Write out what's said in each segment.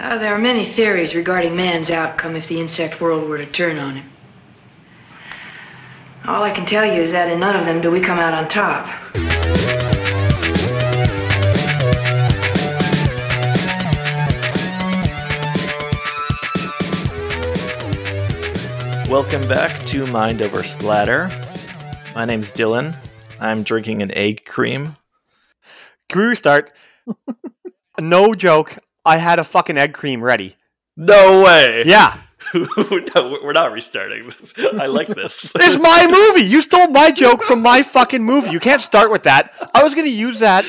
Uh, there are many theories regarding man's outcome if the insect world were to turn on him. All I can tell you is that in none of them do we come out on top. Welcome back to Mind Over Splatter. My name's Dylan. I'm drinking an egg cream. Can we restart? no joke. I had a fucking egg cream ready. No way! Yeah. no, we're not restarting. I like this. It's my movie. You stole my joke from my fucking movie. You can't start with that. I was going to use that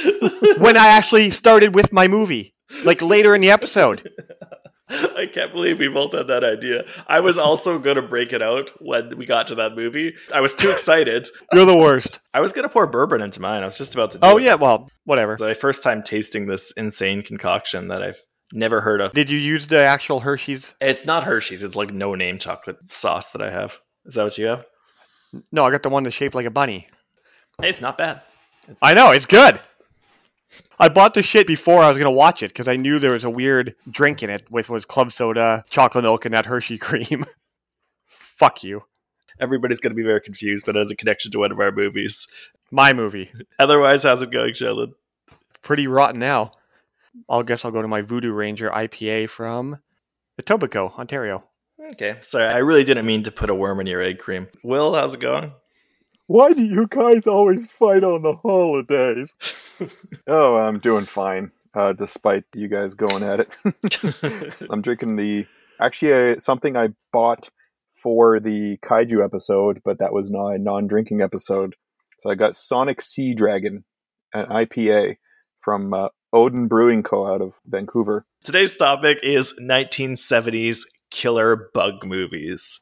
when I actually started with my movie, like later in the episode. I can't believe we both had that idea. I was also going to break it out when we got to that movie. I was too excited. You're the worst. I was going to pour bourbon into mine. I was just about to. Oh it. yeah, well, whatever. It's my first time tasting this insane concoction that I've never heard of. Did you use the actual Hershey's? It's not Hershey's. It's like no name chocolate sauce that I have. Is that what you have? No, I got the one that's shaped like a bunny. Hey, it's not bad. It's I know it's good. I bought the shit before I was gonna watch it because I knew there was a weird drink in it, which was club soda, chocolate milk, and that Hershey cream. Fuck you. Everybody's going to be very confused, but it has a connection to one of our movies. My movie. Otherwise, how's it going, Sheldon? Pretty rotten now. I'll guess I'll go to my Voodoo Ranger IPA from Etobicoke, Ontario. Okay, sorry, I really didn't mean to put a worm in your egg cream. Will, how's it going? Why do you guys always fight on the holidays? oh, I'm doing fine, uh, despite you guys going at it. I'm drinking the actually uh, something I bought for the kaiju episode, but that was not a non-drinking episode. So I got Sonic Sea Dragon, an IPA from uh, Odin Brewing Co. out of Vancouver. Today's topic is 1970s killer bug movies.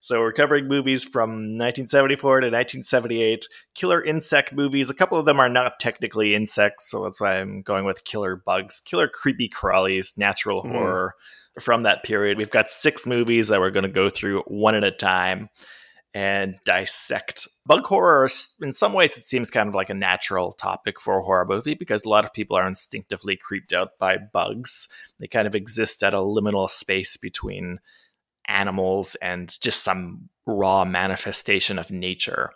So we're covering movies from 1974 to 1978, killer insect movies. A couple of them are not technically insects, so that's why I'm going with killer bugs, killer creepy crawlies, natural Hmm. horror from that period. We've got six movies that we're going to go through one at a time and dissect. Bug horror, in some ways, it seems kind of like a natural topic for a horror movie because a lot of people are instinctively creeped out by bugs. They kind of exist at a liminal space between animals and just some raw manifestation of nature.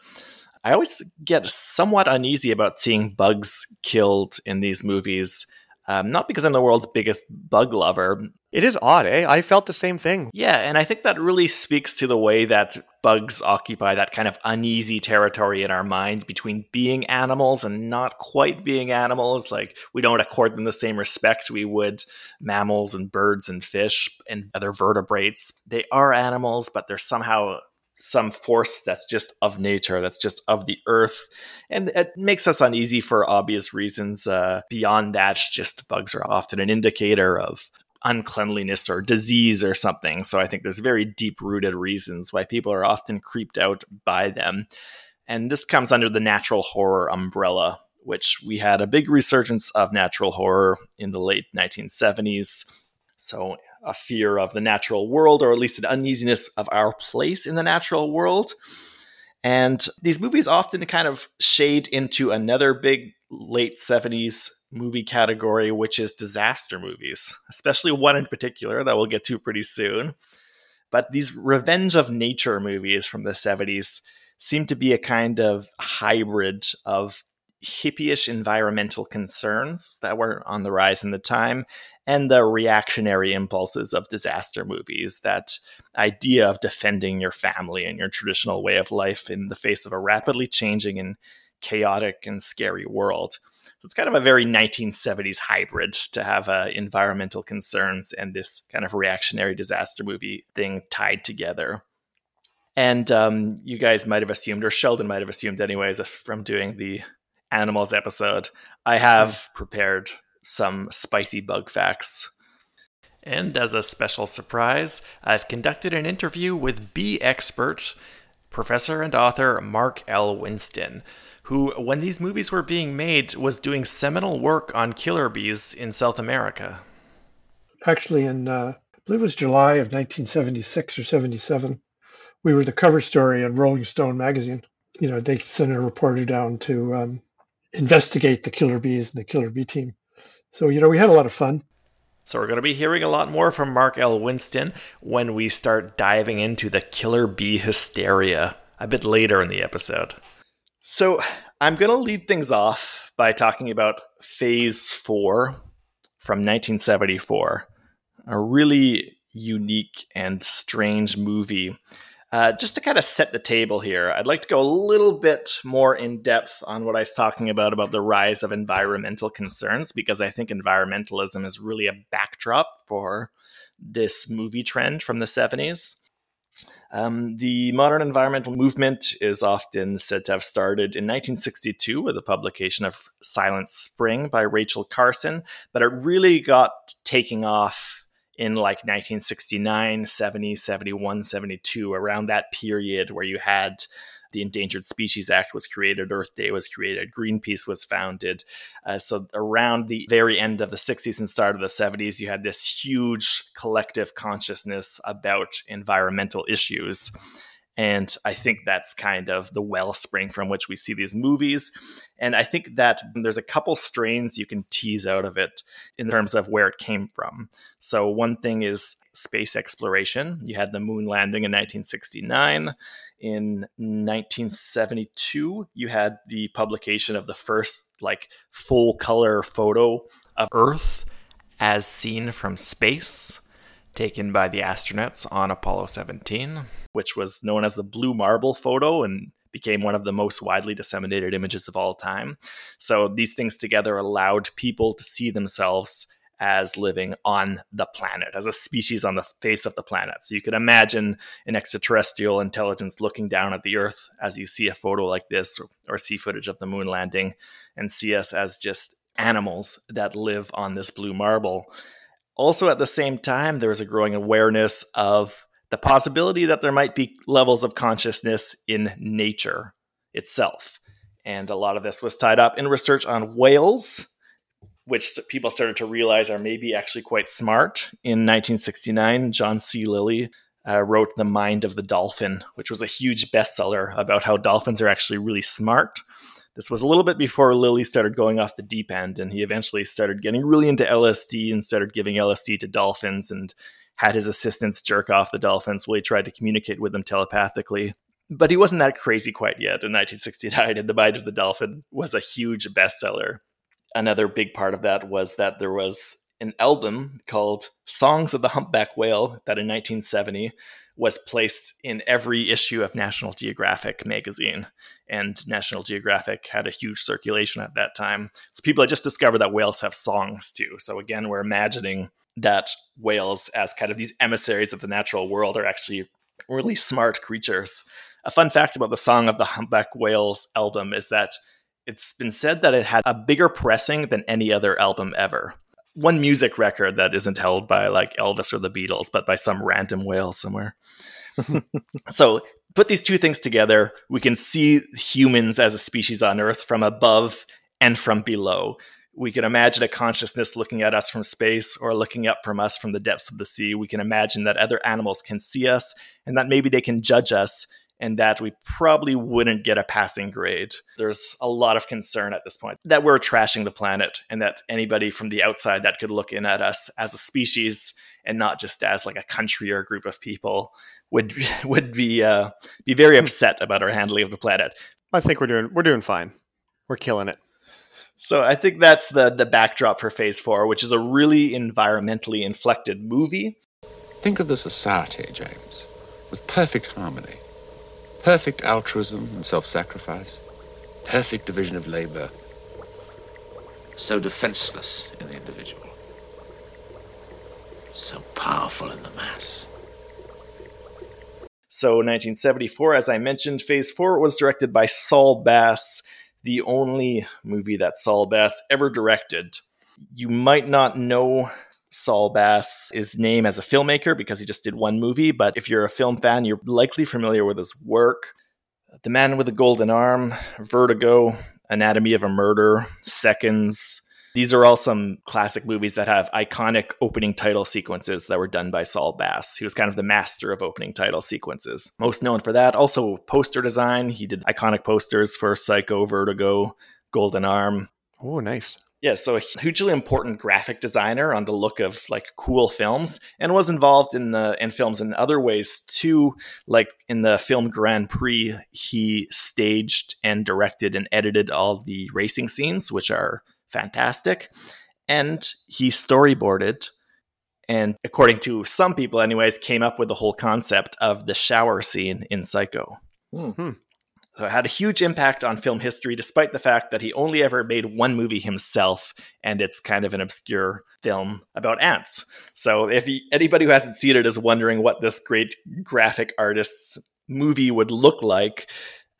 I always get somewhat uneasy about seeing bugs killed in these movies. Um, not because I'm the world's biggest bug lover. It is odd, eh? I felt the same thing. Yeah, and I think that really speaks to the way that bugs occupy that kind of uneasy territory in our mind between being animals and not quite being animals. Like, we don't accord them the same respect we would mammals and birds and fish and other vertebrates. They are animals, but they're somehow some force that's just of nature, that's just of the earth. And it makes us uneasy for obvious reasons. Uh, beyond that, just bugs are often an indicator of uncleanliness or disease or something. So I think there's very deep rooted reasons why people are often creeped out by them. And this comes under the natural horror umbrella, which we had a big resurgence of natural horror in the late 1970s. So a fear of the natural world, or at least an uneasiness of our place in the natural world. And these movies often kind of shade into another big late 70s movie category, which is disaster movies, especially one in particular that we'll get to pretty soon. But these revenge of nature movies from the 70s seem to be a kind of hybrid of hippie-ish environmental concerns that were on the rise in the time and the reactionary impulses of disaster movies that idea of defending your family and your traditional way of life in the face of a rapidly changing and chaotic and scary world so it's kind of a very 1970s hybrid to have uh, environmental concerns and this kind of reactionary disaster movie thing tied together and um, you guys might have assumed or sheldon might have assumed anyways from doing the animals episode i have prepared some spicy bug facts. And as a special surprise, I've conducted an interview with bee expert, professor and author Mark L. Winston, who, when these movies were being made, was doing seminal work on killer bees in South America. Actually, in uh, I believe it was July of 1976 or 77, we were the cover story in Rolling Stone magazine. You know, they sent a reporter down to um, investigate the killer bees and the killer bee team. So, you know, we had a lot of fun. So we're going to be hearing a lot more from Mark L. Winston when we start diving into the killer bee hysteria a bit later in the episode. So I'm going to lead things off by talking about Phase 4 from 1974, a really unique and strange movie uh, just to kind of set the table here, I'd like to go a little bit more in depth on what I was talking about about the rise of environmental concerns, because I think environmentalism is really a backdrop for this movie trend from the 70s. Um, the modern environmental movement is often said to have started in 1962 with the publication of Silent Spring by Rachel Carson, but it really got taking off in like 1969, 70, 71, 72, around that period where you had the Endangered Species Act was created, Earth Day was created, Greenpeace was founded. Uh, so around the very end of the 60s and start of the 70s, you had this huge collective consciousness about environmental issues. And I think that's kind of the wellspring from which we see these movies. And I think that there's a couple strains you can tease out of it in terms of where it came from. So, one thing is space exploration. You had the moon landing in 1969. In 1972, you had the publication of the first like full color photo of Earth as seen from space taken by the astronauts on Apollo 17, which was known as the Blue Marble photo and became one of the most widely disseminated images of all time. So these things together allowed people to see themselves as living on the planet, as a species on the face of the planet. So you could imagine an extraterrestrial intelligence looking down at the Earth as you see a photo like this or, or see footage of the moon landing and see us as just animals that live on this blue marble. Also, at the same time, there is a growing awareness of the possibility that there might be levels of consciousness in nature itself. And a lot of this was tied up in research on whales, which people started to realize are maybe actually quite smart. In 1969, John C. Lilly uh, wrote The Mind of the Dolphin, which was a huge bestseller about how dolphins are actually really smart. This was a little bit before Lilly started going off the deep end, and he eventually started getting really into LSD and started giving LSD to dolphins and had his assistants jerk off the dolphins while he tried to communicate with them telepathically. But he wasn't that crazy quite yet in 1969, and The Mind of the Dolphin was a huge bestseller. Another big part of that was that there was an album called Songs of the Humpback Whale that in 1970 was placed in every issue of National Geographic magazine. And National Geographic had a huge circulation at that time. So people had just discovered that whales have songs too. So again, we're imagining that whales, as kind of these emissaries of the natural world, are actually really smart creatures. A fun fact about the Song of the Humpback Whales album is that it's been said that it had a bigger pressing than any other album ever one music record that isn't held by like Elvis or the Beatles, but by some random whale somewhere. so put these two things together, we can see humans as a species on Earth from above and from below. We can imagine a consciousness looking at us from space or looking up from us from the depths of the sea. We can imagine that other animals can see us and that maybe they can judge us and that we probably wouldn't get a passing grade. There's a lot of concern at this point that we're trashing the planet and that anybody from the outside that could look in at us as a species and not just as like a country or a group of people would would be uh, be very upset about our handling of the planet. I think we're doing we're doing fine. We're killing it. So I think that's the the backdrop for Phase Four, which is a really environmentally inflected movie. Think of the society, James, with perfect harmony Perfect altruism and self sacrifice. Perfect division of labor. So defenseless in the individual. So powerful in the mass. So, 1974, as I mentioned, Phase 4 was directed by Saul Bass, the only movie that Saul Bass ever directed. You might not know Saul Bass's name as a filmmaker because he just did one movie, but if you're a film fan, you're likely familiar with his work. The Man with the Golden Arm, Vertigo, Anatomy of a Murder, Seconds. These are all some classic movies that have iconic opening title sequences that were done by Saul Bass. He was kind of the master of opening title sequences. Most known for that. Also, poster design. He did iconic posters for Psycho, Vertigo, Golden Arm. Oh, nice. Yeah, so a hugely important graphic designer on the look of like cool films, and was involved in the in films in other ways too. Like in the film Grand Prix, he staged and directed and edited all the racing scenes, which are fantastic, and he storyboarded. And according to some people, anyways, came up with the whole concept of the shower scene in Psycho. Hmm. Had a huge impact on film history, despite the fact that he only ever made one movie himself, and it's kind of an obscure film about ants. So if he, anybody who hasn't seen it is wondering what this great graphic artist's movie would look like,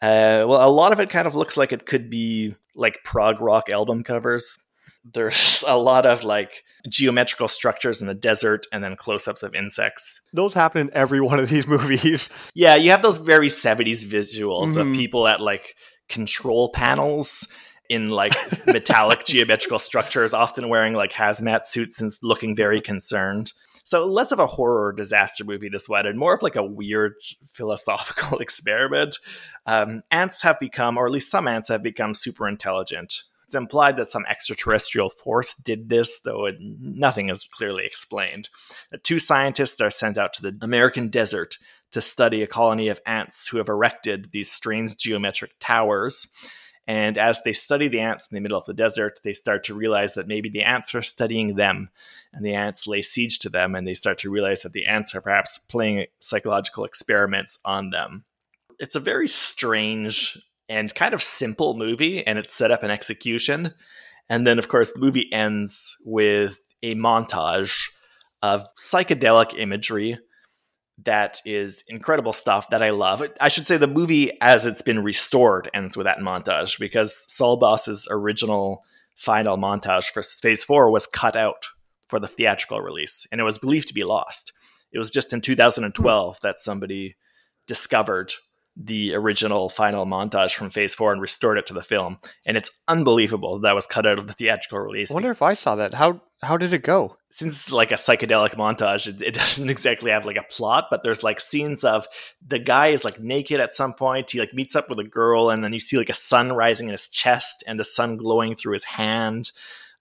uh, well, a lot of it kind of looks like it could be like prog rock album covers. There's a lot of like geometrical structures in the desert and then close ups of insects. Those happen in every one of these movies. Yeah, you have those very 70s visuals Mhm. of people at like control panels in like metallic geometrical structures, often wearing like hazmat suits and looking very concerned. So less of a horror disaster movie this one, and more of like a weird philosophical experiment. Um, ants have become, or at least some ants have become, super intelligent. It's implied that some extraterrestrial force did this, though it, nothing is clearly explained. Uh, Two scientists are sent out to the American desert to study a colony of ants who have erected these strange geometric towers. And as they study the ants in the middle of the desert, they start to realize that maybe the ants are studying them, and the ants lay siege to them, and they start to realize that the ants are perhaps playing psychological experiments on them. It's a very strange and kind of simple movie, and it's set up in execution. And then, of course, the movie ends with a montage of psychedelic imagery that is incredible stuff that I love. I should say the movie, as it's been restored, ends with that montage because Saul Bass's original final montage for Phase 4 was cut out for the theatrical release and it was believed to be lost. It was just in 2012 that somebody discovered the original final montage from Phase 4 and restored it to the film. And it's unbelievable that was cut out of the theatrical release I wonder if I saw that. How how did it go? since it's like a psychedelic montage, it, it doesn't exactly have like a plot, but there's like scenes of the guy is like naked at some point. He like meets up with a girl, and then you see like a sun rising in his chest and the sun glowing through his hand.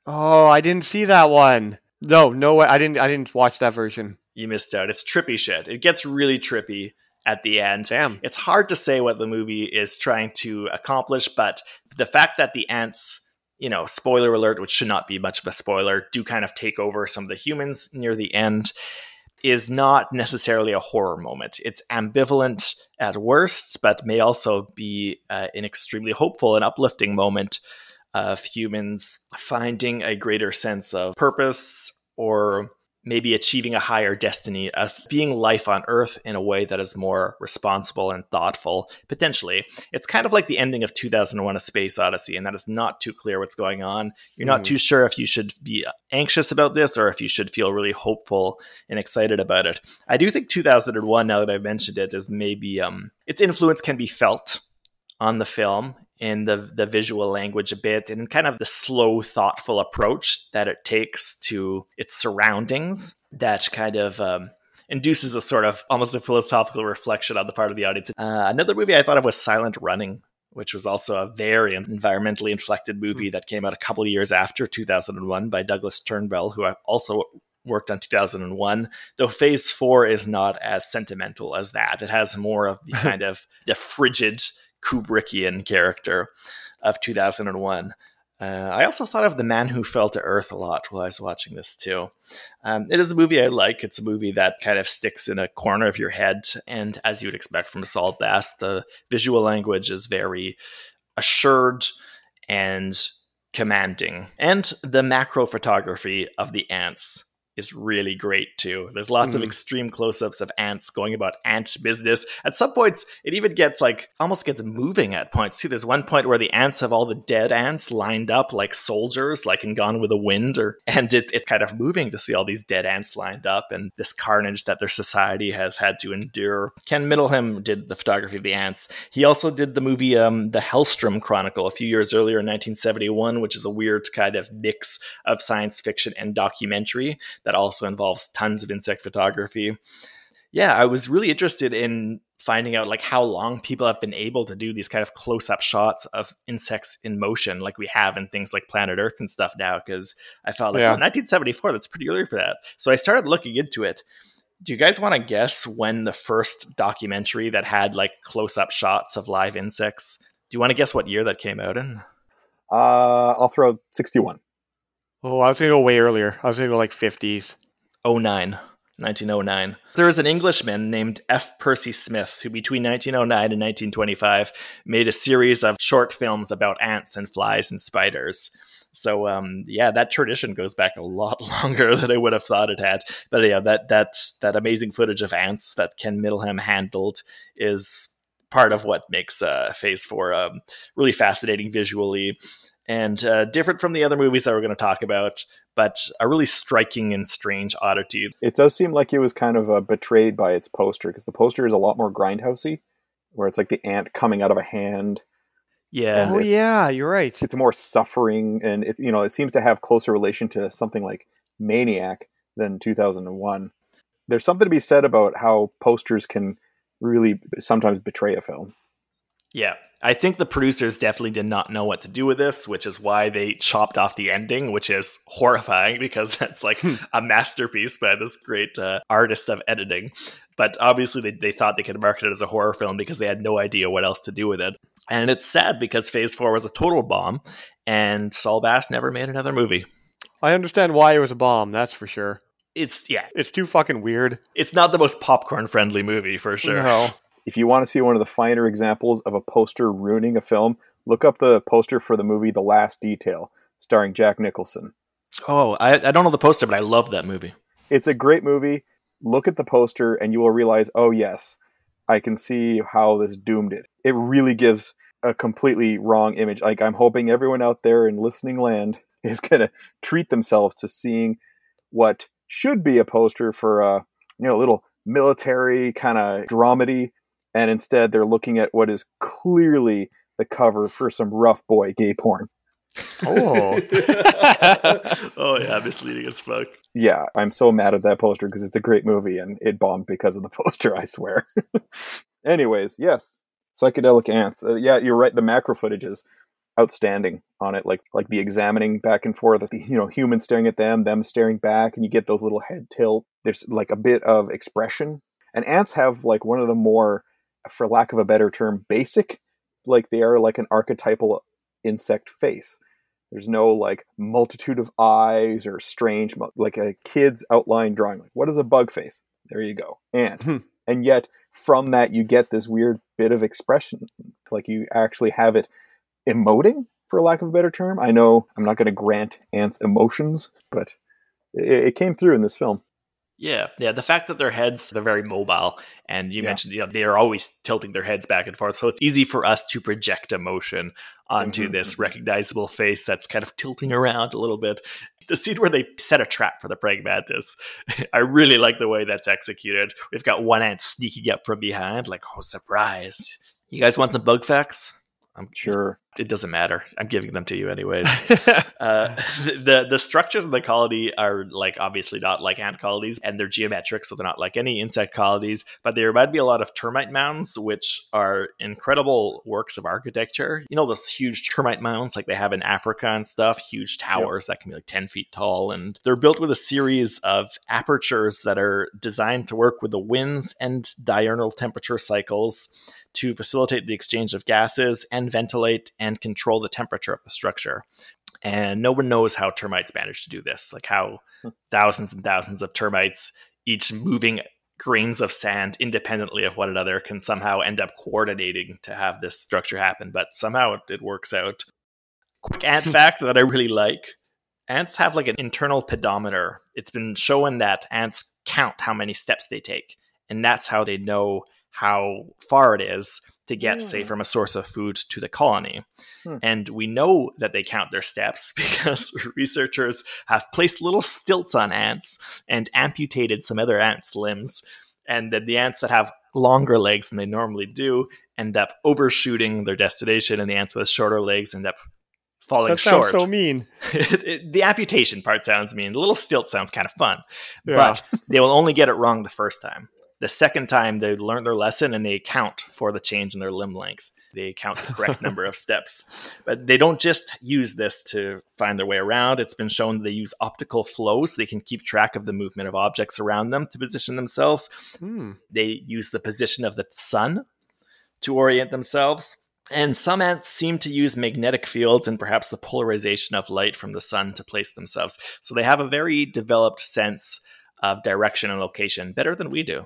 Oh, I didn't see that one. No, no way. I didn't. I didn't watch that version. You missed out. It's trippy shit. It gets really trippy at the end. Damn. It's hard to say what the movie is trying to accomplish, but the fact that the ants, you know, spoiler alert, which should not be much of a spoiler, do kind of take over some of the humans near the end is not necessarily a horror moment. It's ambivalent at worst, but may also be uh, an extremely hopeful and uplifting moment of humans finding a greater sense of purpose or maybe achieving a higher destiny of being life on earth in a way that is more responsible and thoughtful potentially. It's kind of like the ending of 2001 a space odyssey and that is not too clear what's going on. You're not Mhm. too sure if you should be anxious about this or if you should feel really hopeful and excited about it. I do think 2001 now that i've mentioned it is maybe um its influence can be felt on the film in the the visual language a bit and kind of the slow thoughtful approach that it takes to its surroundings that kind of um, induces a sort of almost a philosophical reflection on the part of the audience. Uh, another movie i thought of was silent running which was also a very environmentally inflected movie that came out a couple of years after 2001 by douglas trumbull who also worked on 2001 though phase 4 is not as sentimental as that. It has more of the kind of the frigid Kubrickian character of 2001. Uh, I also thought of The Man Who Fell to Earth a lot while I was watching this too. Um, it is a movie I like. It's a movie that kind of sticks in a corner of your head. And as you would expect from Saul Bass, the visual language is very assured and commanding. And the macro photography of the ants is really great too. There's lots of Mhm. extreme close-ups of ants going about ant business. At some points, it even gets like almost gets moving at points too. There's one point where the ants have all the dead ants lined up like soldiers, like in Gone with the Wind, or and it's it's kind of moving to see all these dead ants lined up and this carnage that their society has had to endure. Ken Middleham did the photography of the ants. He also did the movie um, The Hellstrom Chronicle a few years earlier in 1971, which is a weird kind of mix of science fiction and documentary that also involves tons of insect photography. yeah, I was really interested in finding out like how long people have been able to do these kind of close-up shots of insects in motion like we have in things like planet earth and stuff now because i felt like Yeah. oh, 1974 that's pretty early for that so i started looking into it do you guys want to guess when the first documentary that had like close-up shots of live insects do you want to guess what year that came out in Uh, I'll throw 61. Oh, I was gonna go way earlier. I was gonna go like fifties. 09 1909 there was an englishman named f. Percy smith who between 1909 and 1925 made a series of short films about ants and flies and spiders. So um, yeah that tradition goes back a lot longer than i would have thought it had. But yeah that that that amazing footage of ants that ken middleham handled is part of what makes uh, phase 4 um, really fascinating visually and uh, different from the other movies that we're going to talk about but a really striking and strange oddity. It does seem like it was kind of uh, betrayed by its poster because the poster is a lot more grindhousey, where it's like the ant coming out of a hand. Yeah. Oh yeah, you're right. It's more suffering, and it, you know it seems to have closer relation to something like Maniac than 2001. There's something to be said about how posters can really sometimes betray a film. Yeah. I think the producers definitely did not know what to do with this, which is why they chopped off the ending, which is horrifying because that's like a masterpiece by this great uh, artist of editing. But obviously, they, they thought they could market it as a horror film because they had no idea what else to do with it. And it's sad because Phase 4 was a total bomb, and Saul Bass never made another movie. I understand why it was a bomb. That's for sure. It's, yeah, It's too fucking weird. it's not the most popcorn friendly movie for sure. No. If you want to see one of the finer examples of a poster ruining a film, look up the poster for the movie The Last Detail, starring Jack Nicholson. Oh, I, I don't know the poster, but I love that movie. It's a great movie. Look at the poster and you will realize, oh, yes, I can see how this doomed it. It really gives a completely wrong image. Like, I'm hoping everyone out there in listening land is going to treat themselves to seeing what should be a poster for a you know, little military kind of dramedy. And instead, they're looking at what is clearly the cover for some rough boy gay porn. Oh. oh yeah, misleading as fuck. yeah, I'm so mad at that poster because it's a great movie and it bombed because of the poster, I swear. Anyways, yes, psychedelic ants. Uh, yeah, you're right. The macro footage is outstanding on it, like like the examining back and forth, the, you know, humans staring at them, them staring back, and you get those little head tilt. There's like a bit of expression, and ants have like one of the more, for lack of a better term, basic. Like they are like an archetypal insect face. There's no like multitude of eyes or strange, like a kid's outline drawing. Like, what is a bug face? There you go. And, Hmm. and yet from that, you get this weird bit of expression. Like you actually have it emoting, for lack of a better term. I know I'm not going to grant ants emotions, but it, it came through in this film. Yeah, yeah. The fact that their heads they're very mobile, and you Yeah. mentioned you know they are always tilting their heads back and forth, so it's easy for us to project emotion onto Mhm, this mhm. recognizable face that's kind of tilting around a little bit. The scene where they set a trap for the pragmatist, I really like the way that's executed. We've got one ant sneaking up from behind, like oh surprise! You guys want some bug facts? I'm Sure. It doesn't matter. I'm giving them to you anyways. uh, the the structures of the colony are like obviously not like ant colonies, and they're geometric, so they're not like any insect colonies. But they remind me a lot of termite mounds, which are incredible works of architecture. You know those huge termite mounds like they have in Africa and stuff, huge towers that can be like ten feet tall, and they're built with a series of apertures that are designed to work with the winds and diurnal temperature cycles to facilitate the exchange of gases and ventilate and control the temperature of the structure. And no one knows how termites manage to do this, like how Hmm. thousands and thousands of termites, each moving grains of sand independently of one another, can somehow end up coordinating to have this structure happen. But somehow it, it works out. Quick ant fact that I really like ants have like an internal pedometer. It's been shown that ants count how many steps they take, and that's how they know how far it is to get, say, Hmm. from a source of food to the colony. Hmm. And we know that they count their steps because researchers have placed little stilts on ants and amputated some other ants' limbs. And that the ants that have longer legs than they normally do end up overshooting their destination, and the ants with shorter legs end up falling that sounds short. so mean. It- it- the amputation part sounds mean. The little stilt sounds kind of fun, Yeah. but they will only get it wrong the first time. The second time, they learn their lesson and they account for the change in their limb length. They count the correct number of steps. But they don't just use this to find their way around. It's been shown that they use optical flows. So they can keep track of the movement of objects around them to position themselves. Hmm. They use the position of the sun to orient themselves. And some ants seem to use magnetic fields and perhaps the polarization of light from the sun to place themselves. So they have a very developed sense of direction and location, better than we do.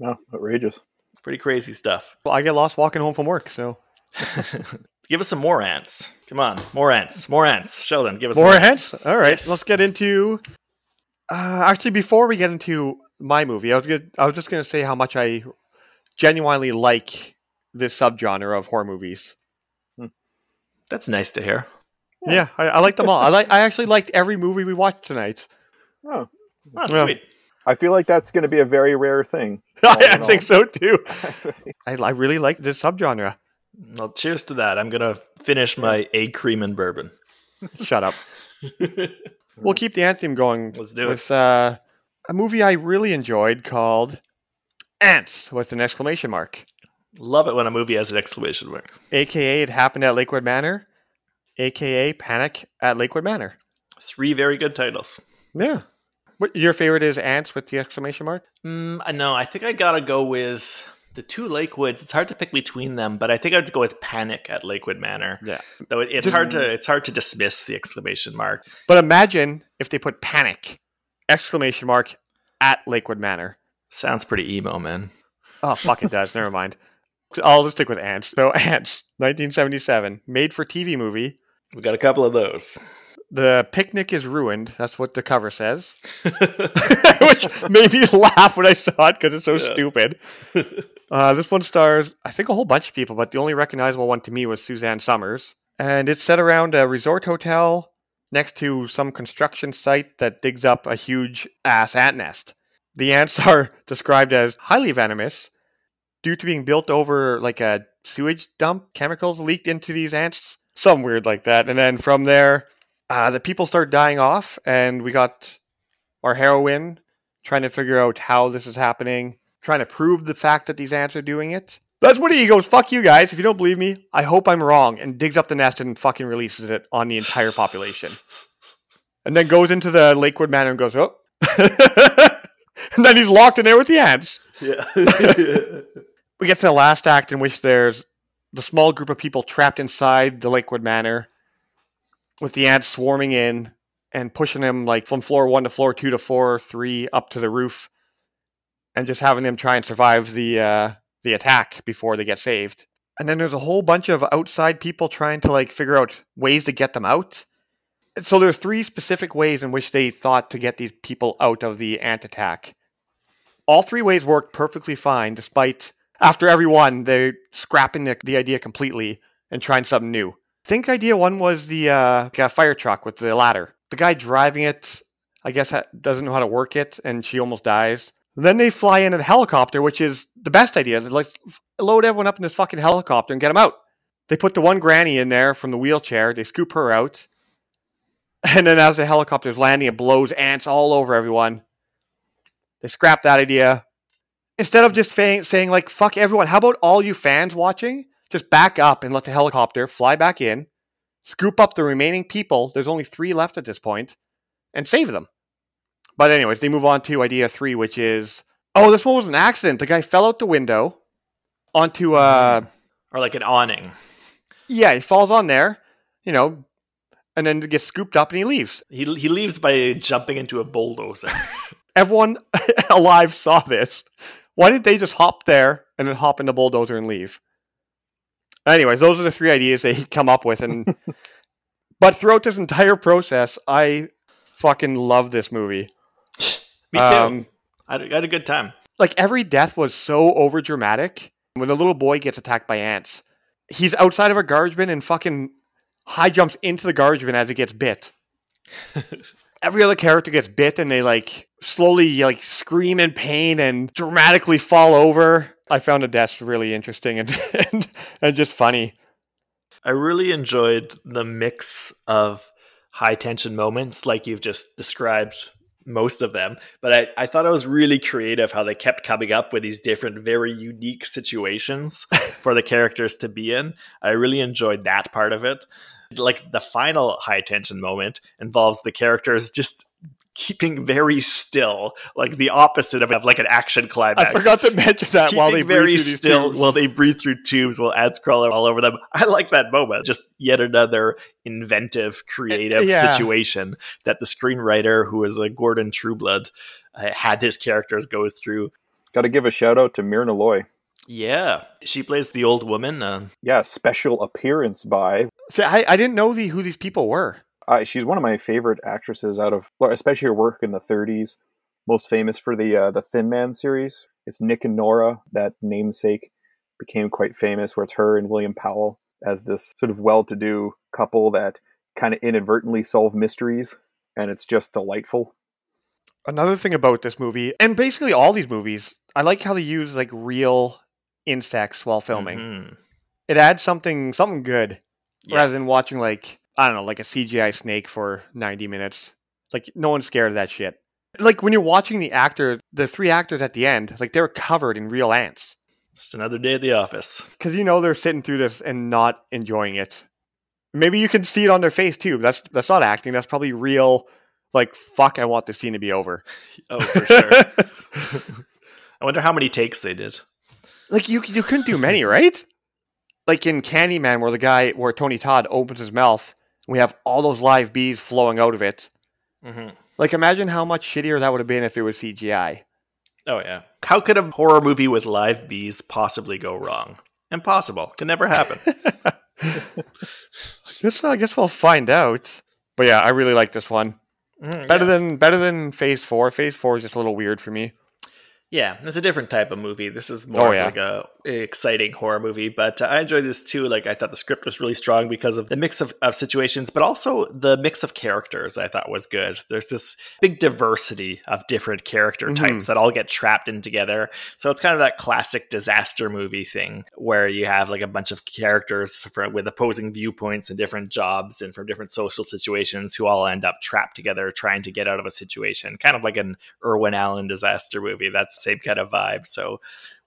No, outrageous. Pretty crazy stuff. Well, I get lost walking home from work, so give us some more ants. Come on, more ants, more ants. Sheldon, give us more ants. All right, Yes. let's get into. Uh, actually, before we get into my movie, I was good. I was just gonna say how much I genuinely like this subgenre of horror movies. That's nice to hear. Yeah, I, I like them all. I like. I actually liked every movie we watched tonight. Oh, Oh, Yeah. sweet. I feel like that's going to be a very rare thing. I, in think so too. I, I really like this subgenre. Well, cheers to that. I'm gonna finish my egg cream and bourbon. Shut up. We'll keep the anthem going. Let's do it. with uh, a movie I really enjoyed called Ants with an exclamation mark. Love it when a movie has an exclamation mark. AKA it happened at Lakewood Manor. AKA Panic at Lakewood Manor. Three very good titles. Yeah. What your favorite is Ants with the exclamation mark? Mm, I know. I think I gotta go with the two Lakewoods. It's hard to pick between them, but I think I'd go with Panic at Lakewood Manor. Yeah. Though it's hard to it's hard to dismiss the exclamation mark. But imagine if they put Panic exclamation mark at Lakewood Manor. Sounds pretty emo, man. Oh fuck it does. Never mind. I'll just stick with Ants. So Ants, 1977, made for TV movie. We got a couple of those. The picnic is ruined. That's what the cover says. which made me laugh when I saw it because it's so Yeah. stupid. Uh, this one stars, I think, a whole bunch of people, but the only recognizable one to me was Suzanne Somers. And it's set around a resort hotel next to some construction site that digs up a huge ass ant nest. The ants are described as highly venomous due to being built over like a sewage dump. Chemicals leaked into these ants. Some weird like that. And then from there, uh, the people start dying off, and we got our heroine trying to figure out how this is happening, trying to prove the fact that these ants are doing it. That's when he goes, fuck you guys. If you don't believe me, I hope I'm wrong, and digs up the nest and fucking releases it on the entire population. And then goes into the Lakewood Manor and goes, oh. and then he's locked in there with the ants. yeah. We get to the last act in which there's the small group of people trapped inside the Lakewood Manor with the ants swarming in and pushing them like from floor one to floor two to floor three up to the roof and just having them try and survive the uh, the attack before they get saved. And then there's a whole bunch of outside people trying to like figure out ways to get them out. So there's three specific ways in which they thought to get these people out of the ant attack. All three ways worked perfectly fine, despite after every one they're scrapping the, the idea completely and trying something new. Think idea one was the uh, like fire truck with the ladder. The guy driving it, I guess, ha- doesn't know how to work it, and she almost dies. Then they fly in a helicopter, which is the best idea. Let's load everyone up in this fucking helicopter and get them out. They put the one granny in there from the wheelchair. They scoop her out. And then as the helicopter's landing, it blows ants all over everyone. They scrap that idea. Instead of just saying, saying like, fuck everyone, how about all you fans watching? Just back up and let the helicopter fly back in, scoop up the remaining people. There's only three left at this point, and save them. But anyways, they move on to idea three, which is, oh, this one was an accident. The guy fell out the window onto uh or like an awning. yeah, he falls on there, you know, and then gets scooped up and he leaves. He he leaves by jumping into a bulldozer. Everyone alive saw this. Why did they just hop there and then hop in the bulldozer and leave? Anyways, those are the three ideas they come up with, and but throughout this entire process, I fucking love this movie. Me too. Um, I, had, a good time. like every death was so over dramatic. When the little boy gets attacked by ants, he's outside of a garbage bin and fucking high jumps into the garbage bin as it gets bit. Every other character gets bit and they like slowly like scream in pain and dramatically fall over. I found the deaths really interesting and and, and just funny. I really enjoyed the mix of high tension moments, like you've just described most of them. But I, I thought it was really creative how they kept coming up with these different, very unique situations for the characters to be in. I really enjoyed that part of it. Like the final high tension moment involves the characters just keeping very still, like the opposite of, of like an action climax. I forgot to mention that Keeping while they very breathe through still tubes. while they breathe through tubes while ads crawl all over them. I like that moment. Just yet another inventive, creative Yeah. situation that the screenwriter, who is a Guerdon Trueblood, uh, had his characters go through. Got to give a shout out to Myrna Loy. Yeah, she plays the old woman. Uh, Yeah, special appearance by. See, I, I didn't know the, who these people were. Uh, she's one of my favorite actresses out of, especially her work in the 30s. Most famous for the uh, the Thin Man series. It's Nick and Nora. That namesake became quite famous, where it's her and William Powell as this sort of well-to-do couple that kind of inadvertently solve mysteries, and it's just delightful. Another thing about this movie, and basically all these movies, I like how they use like real insects while filming. mhm. It adds something something good Yeah. rather than watching like I don't know, like a CGI snake for 90 minutes. Like no one's scared of that shit. Like when you're watching the actor, the three actors at the end, like they're covered in real ants. Just another day at the office. Cuz you know they're sitting through this and not enjoying it. Maybe you can see it on their face too. That's that's not acting. That's probably real like fuck I want this scene to be over. Oh, for sure. I wonder how many takes they did. Like you you couldn't do many, right? Like in Candyman where the guy where Tony Todd opens his mouth, we have all those live bees flowing out of it. hmm Like imagine how much shittier that would have been if it was CGI. Oh yeah. How could a horror movie with live bees possibly go wrong? Impossible. Can never happen. guess I guess we'll find out. But yeah, I really like this one. Mhm, Better yeah. than better than Phase Four. Phase Four is just a little weird for me. Yeah, it's a different type of movie. This is more Oh, of yeah. like a, exciting horror movie, but uh, I enjoyed this too. Like I thought the script was really strong because of the mix of, of situations, but also the mix of characters. I thought was good. There's this big diversity of different character Mhm. types that all get trapped in together. So it's kind of that classic disaster movie thing where you have like a bunch of characters for, with opposing viewpoints and different jobs and from different social situations who all end up trapped together trying to get out of a situation. Kind of like an Irwin Allen disaster movie. That's same kind of vibe. So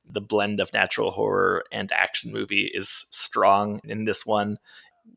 the blend of natural horror and action movie is strong in this one.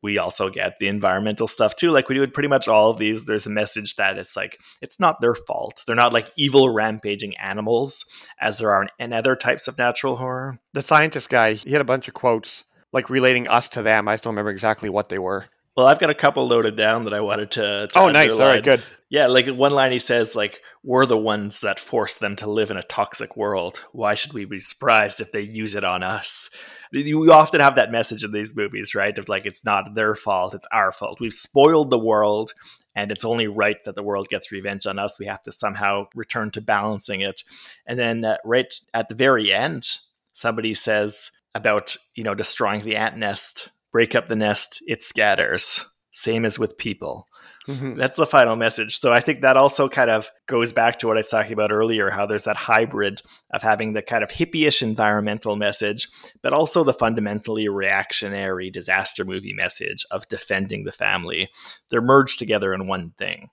We also get the environmental stuff too. Like we do in pretty much all of these, there's a message that it's like it's not their fault. They're not like evil rampaging animals as there are in, other types of natural horror. The scientist guy, he had a bunch of quotes like relating us to them. I just don't remember exactly what they were. Well, I've got a couple loaded down that I wanted to. to Oh, nice. All right, good. Yeah, like one line he says, like, we're the ones that force them to live in a toxic world. Why should we be surprised if they use it on us? You often have that message in these movies, right? Of like, it's not their fault, it's our fault. We've spoiled the world, and it's only right that the world gets revenge on us. We have to somehow return to balancing it. And then, uh, right at the very end, somebody says about, you know, destroying the ant nest, break up the nest, it scatters. Same as with people. Mhm. That's the final message. So I think that also kind of goes back to what I was talking about earlier, how there's that hybrid of having the kind of hippie-ish environmental message, but also the fundamentally reactionary disaster movie message of defending the family. They're merged together in one thing,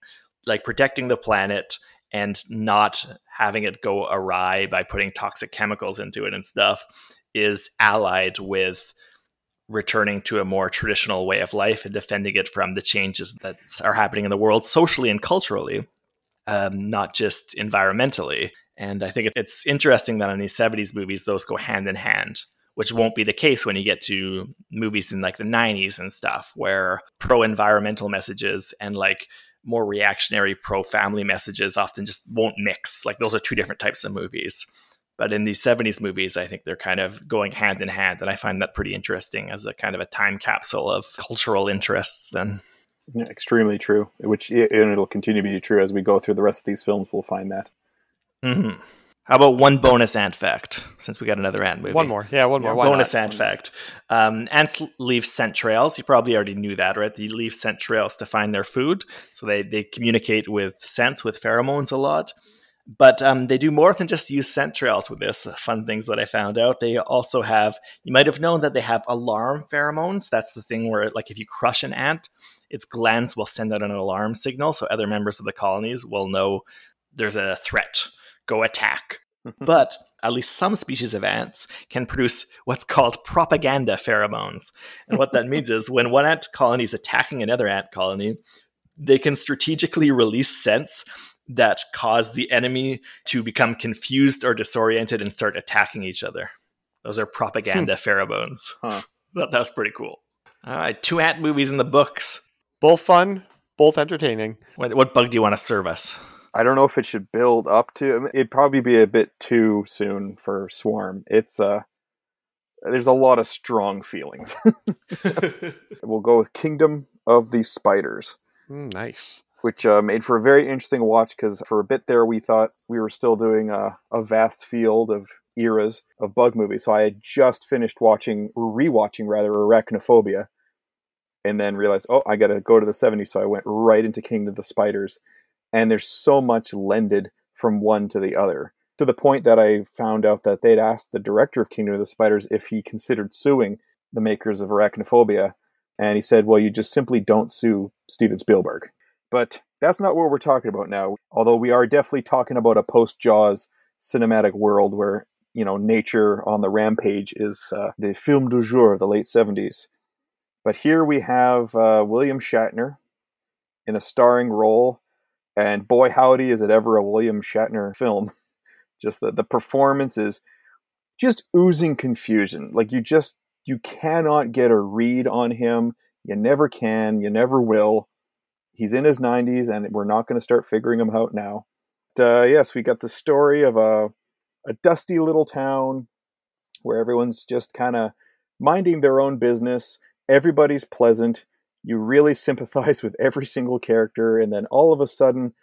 like protecting the planet and not having it go awry by putting toxic chemicals into it and stuff is allied with returning to a more traditional way of life and defending it from the changes that are happening in the world socially and culturally, um, not just environmentally. And I think it's interesting that in these 70s movies, those go hand in hand, which won't be the case when you get to movies in like the 90s and stuff, where pro environmental messages and like more reactionary pro family messages often just won't mix. Like those are two different types of movies. But in these 70s movies, I think they're kind of going hand in hand. And I find that pretty interesting as a kind of a time capsule of cultural interests, then. Yeah, extremely true. Which and it'll continue to be true as we go through the rest of these films. We'll find that. hmm How about one bonus ant fact, since we got another ant movie? One more. Yeah, one more. Yeah, Why bonus not? ant fact. Um, ants leave scent trails. You probably already knew that, right? They leave scent trails to find their food. So they, they communicate with scents, with pheromones a lot. But um, they do more than just use scent trails with this. Fun things that I found out. They also have, you might have known that they have alarm pheromones. That's the thing where, like, if you crush an ant, its glands will send out an alarm signal. So other members of the colonies will know there's a threat, go attack. but at least some species of ants can produce what's called propaganda pheromones. And what that means is when one ant colony is attacking another ant colony, they can strategically release scents that cause the enemy to become confused or disoriented and start attacking each other. Those are propaganda pheromones. Huh. That, that was pretty cool. All right, two ant movies in the books. Both fun, both entertaining. What, what bug do you want to serve us? I don't know if it should build up to. It'd probably be a bit too soon for Swarm. It's uh, there's a lot of strong feelings. we'll go with Kingdom of the Spiders, Mm, nice. Which uh, made for a very interesting watch because for a bit there we thought we were still doing a, a vast field of eras of bug movies. So I had just finished watching, rewatching rather, Arachnophobia, and then realized, oh, I got to go to the 70s. So I went right into Kingdom of the Spiders, and there's so much lended from one to the other. To the point that I found out that they'd asked the director of Kingdom of the Spiders if he considered suing the makers of Arachnophobia, and he said, "Well, you just simply don't sue Steven Spielberg." But that's not what we're talking about now. Although we are definitely talking about a post Jaws cinematic world where you know nature on the rampage is uh, the film du jour of the late seventies. But here we have uh, William Shatner in a starring role, and boy howdy is it ever a William Shatner film. Just the the performance is just oozing confusion. Like you just you cannot get a read on him. You never can. You never will. He's in his 90s, and we're not going to start figuring him out now. Uh, yes, we got the story of a a dusty little town where everyone's just kind of minding their own business. Everybody's pleasant. You really sympathize with every single character, and then all of a sudden,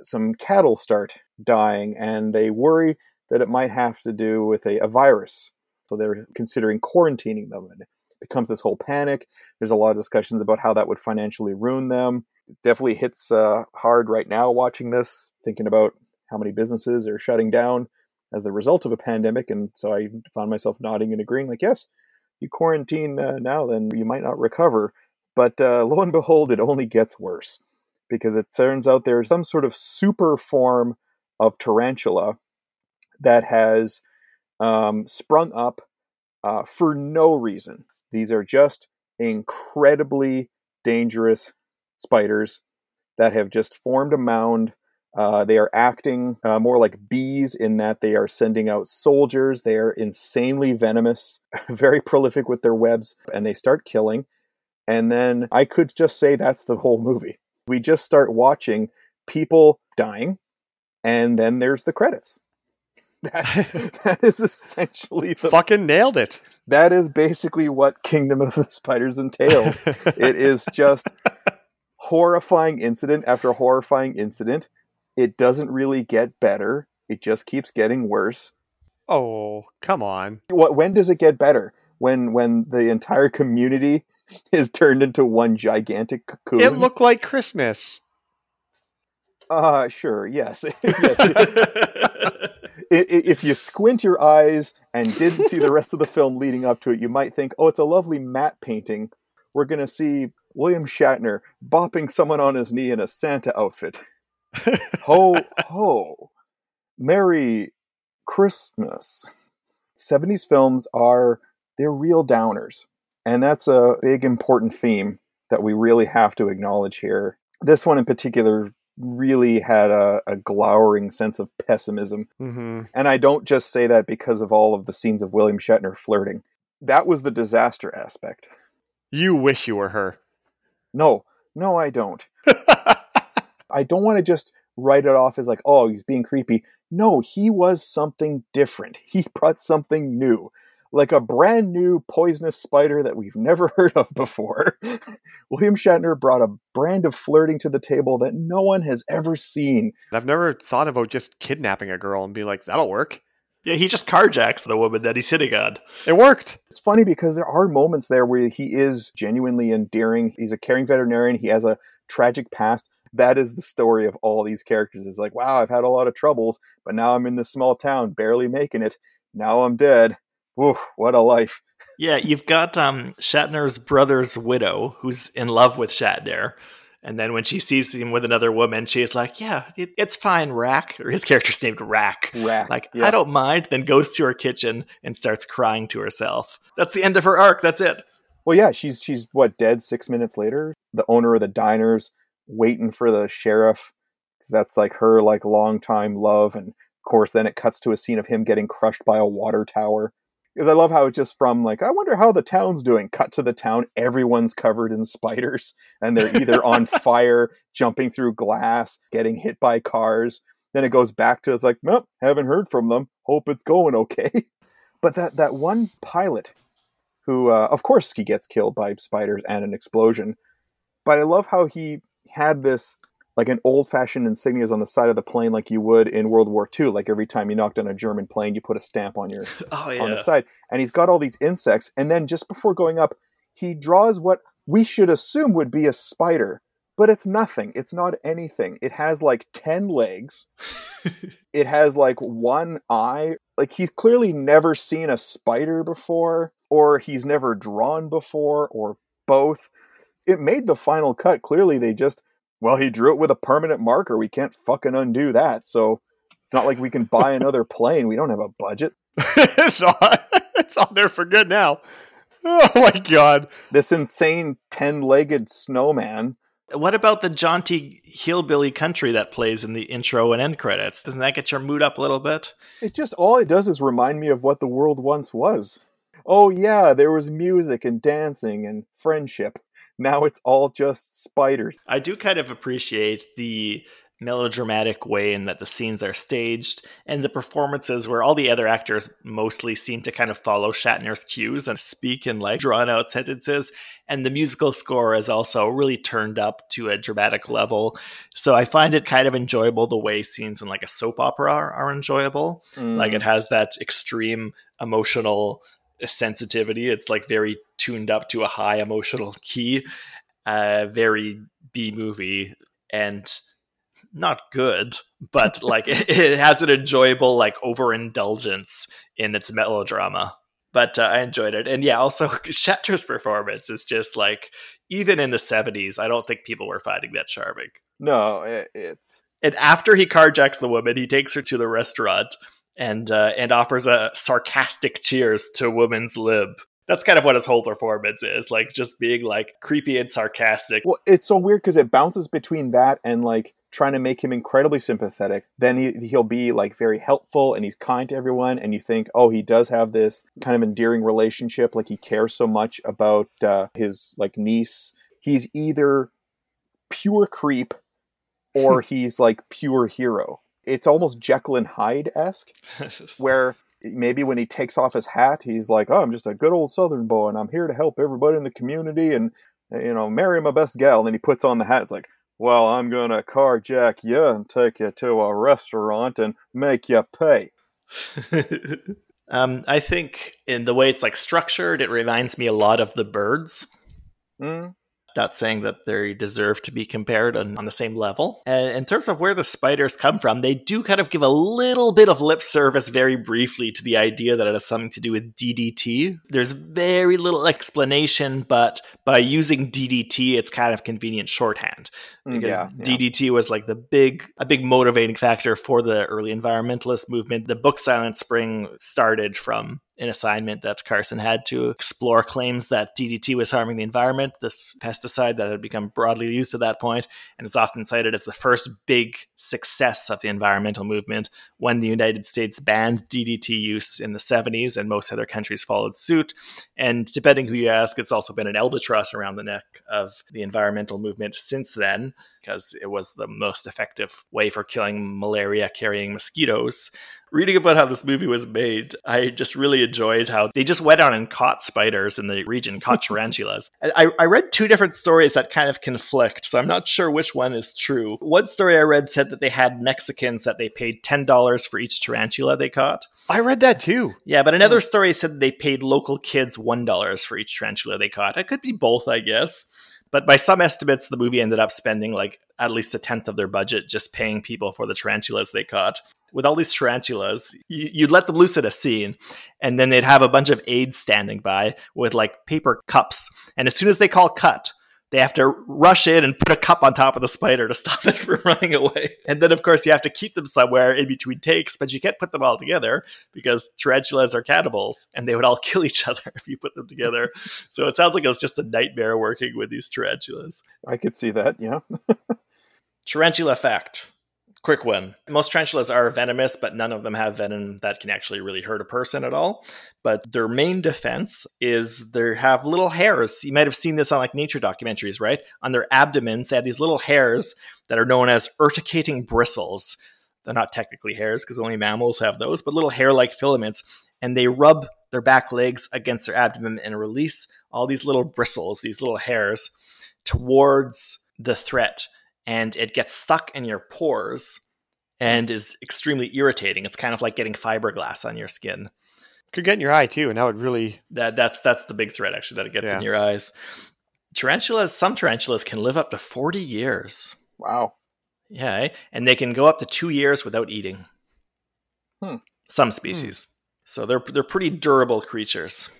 some cattle start dying, and they worry that it might have to do with a, a virus. So they're considering quarantining them, and it becomes this whole panic. There's a lot of discussions about how that would financially ruin them. It definitely hits uh, hard right now watching this, thinking about how many businesses are shutting down as the result of a pandemic. And so I found myself nodding and agreeing, like, yes, you quarantine uh, now, then you might not recover. But uh, lo and behold, it only gets worse because it turns out there's some sort of super form of tarantula that has um, sprung up uh, for no reason. These are just incredibly dangerous spiders that have just formed a mound. Uh, they are acting uh, more like bees in that they are sending out soldiers. They are insanely venomous, very prolific with their webs, and they start killing. And then I could just say that's the whole movie. We just start watching people dying, and then there's the credits. That's, that is essentially the Fucking nailed it. that is basically what Kingdom of the Spiders entails. it is just horrifying incident after horrifying incident. It doesn't really get better. It just keeps getting worse. oh, come on. What when does it get better? When when the entire community is turned into one gigantic cocoon? It looked like Christmas. uh sure, yes. yes. If you squint your eyes and didn't see the rest of the film leading up to it, you might think, "Oh, it's a lovely matte painting. We're going to see William Shatner bopping someone on his knee in a Santa outfit." ho ho. Merry Christmas. 70s films are they're real downers. And that's a big important theme that we really have to acknowledge here. This one in particular really had a, a glowering sense of pessimism hmm and I don't just say that because of all of the scenes of William Shatner flirting. That was the disaster aspect. You wish you were her. No, no, I don't. I don't want to just write it off as like, oh, he's being creepy. No, he was something different. He brought something new. Like a brand new poisonous spider that we've never heard of before. William Shatner brought a brand of flirting to the table that no one has ever seen. I've never thought about just kidnapping a girl and being like, that'll work. Yeah, he just carjacks the woman that he's hitting on. It worked. It's funny because there are moments there where he is genuinely endearing. He's a caring veterinarian. He has a tragic past. That is the story of all these characters. It's like, wow, I've had a lot of troubles, but now I'm in this small town, barely making it. Now I'm dead. Woof, what a life. Yeah, you've got um, Shatner's brother's widow who's in love with Shatner, And then when she sees him with another woman, she's like, "Yeah, it, it's fine, Rack." Or his character's named Rack. Rack. Like, yeah. I don't mind. Then goes to her kitchen and starts crying to herself. That's the end of her arc. That's it. Well, yeah, she's she's what dead six minutes later. The owner of the diner's waiting for the sheriff 'cause that's like her like longtime love, and of course, then it cuts to a scene of him getting crushed by a water tower. Because I love how it just from like I wonder how the town's doing. Cut to the town, everyone's covered in spiders, and they're either on fire, jumping through glass, getting hit by cars. Then it goes back to it's like, nope, haven't heard from them. Hope it's going okay. But that that one pilot who uh, of course he gets killed by spiders and an explosion but i love how he had this like an old-fashioned insignias on the side of the plane like you would in world war ii like every time you knocked on a german plane you put a stamp on your Oh on the side and he's got all these insects and then just before going up he draws what we should assume would be a spider but it's nothing it's not anything it has like 10 legs it has like one eye. Like he's clearly never seen a spider before, or he's never drawn before, or both. It made the final cut. Clearly, they just, well, he drew it with a permanent marker. We can't fucking undo that. So it's not like we can buy another plane. We don't have a budget. it's, on, it's on there for good now. Oh my god. This insane 10 legged snowman. What about the jaunty hillbilly country that plays in the intro and end credits? Doesn't that get your mood up a little bit? It just, all it does is remind me of what the world once was. Oh, yeah, there was music and dancing and friendship. Now it's all just spiders. I do kind of appreciate the melodramatic way in that the scenes are staged and the performances where all the other actors mostly seem to kind of follow Shatner's cues and speak in like drawn out sentences. And the musical score is also really turned up to a dramatic level. So I find it kind of enjoyable the way scenes in like a soap opera are, are enjoyable. Like mm. it has that extreme emotional sensitivity. It's like very tuned up to a high emotional key. Uh very b movie and not good but like it, it has an enjoyable like overindulgence in its melodrama. But uh, i enjoyed it. And yeah also shatner's performance is just like even in the 70s i don't think people were finding that charming. No, it, it's and after he carjacks the woman, he takes her to the restaurant and uh, and offers a sarcastic cheers to woman's lib. That's kind of what his whole performance is, like just being like creepy and sarcastic. well, it's so weird because it bounces between that and like trying to make him incredibly sympathetic. Then he he'll be like very helpful and he's kind to everyone, and you think, oh, he does have this kind of endearing relationship. Like he cares so much about uh, his like niece. He's either pure creep or he's like pure hero. It's almost Jekyll and Hyde esque where maybe when he takes off his hat, he's like, "Oh, I'm just a good old Southern boy, and I'm here to help everybody in the community, and you know, marry my best gal." And then he puts on the hat. It's like, "Well, I'm gonna carjack you and take you to a restaurant and make you pay." um, I think in the way it's like structured, it reminds me a lot of the birds. Mm, Not saying that they deserve to be compared on, on the same level. And in terms of where the spiders come from, they do kind of give a little bit of lip service very briefly to the idea that it has something to do with DDT. There's very little explanation, but by using DDT, it's kind of convenient shorthand mm, because yeah, yeah. DDT was like the big a big motivating factor for the early environmentalist movement. The book Silent Spring started from an assignment that Carson had to explore claims that DDT was harming the environment, this pesticide that had become broadly used at that point, and it's often cited as the first big success of the environmental movement when the United States banned DDT use in the 70s and most other countries followed suit. And depending who you ask, it's also been an albatross around the neck of the environmental movement since then because it was the most effective way for killing malaria carrying mosquitoes. Reading about how this movie was made, I just really enjoyed how they just went out and caught spiders in the region, caught tarantulas. I, I read two different stories that kind of conflict, so I'm not sure which one is true. One story I read said that they had Mexicans that they paid $10 for each tarantula they caught. I read that too. Yeah, but another hmm. story said they paid local kids $1 for each tarantula they caught. It could be both, I guess. But by some estimates, the movie ended up spending like at least a tenth of their budget just paying people for the tarantulas they caught. With all these tarantulas, you, you'd let them loose at a scene, and then they'd have a bunch of aides standing by with like paper cups. And as soon as they call cut, they have to rush in and put a cup on top of the spider to stop it from running away. And then, of course, you have to keep them somewhere in between takes, but you can't put them all together because tarantulas are cannibals and they would all kill each other if you put them together. so it sounds like it was just a nightmare working with these tarantulas. I could see that. Yeah. Tarantula fact quick one. Most tarantulas are venomous, but none of them have venom that can actually really hurt a person at all. But their main defense is they have little hairs. You might have seen this on like nature documentaries, right? On their abdomens, they have these little hairs that are known as urticating bristles. They're not technically hairs because only mammals have those, but little hair like filaments. And they rub their back legs against their abdomen and release all these little bristles, these little hairs, towards the threat and it gets stuck in your pores and is extremely irritating. It's kind of like getting fiberglass on your skin. Could get in your eye too, and that would really that that's that's the big threat actually that it gets Yeah. in your eyes. Tarantulas, some tarantulas can live up to 40 years. Wow. Yeah, eh? and they can go up to 2 years without eating. Hmm. Some species. So they're they're pretty durable creatures.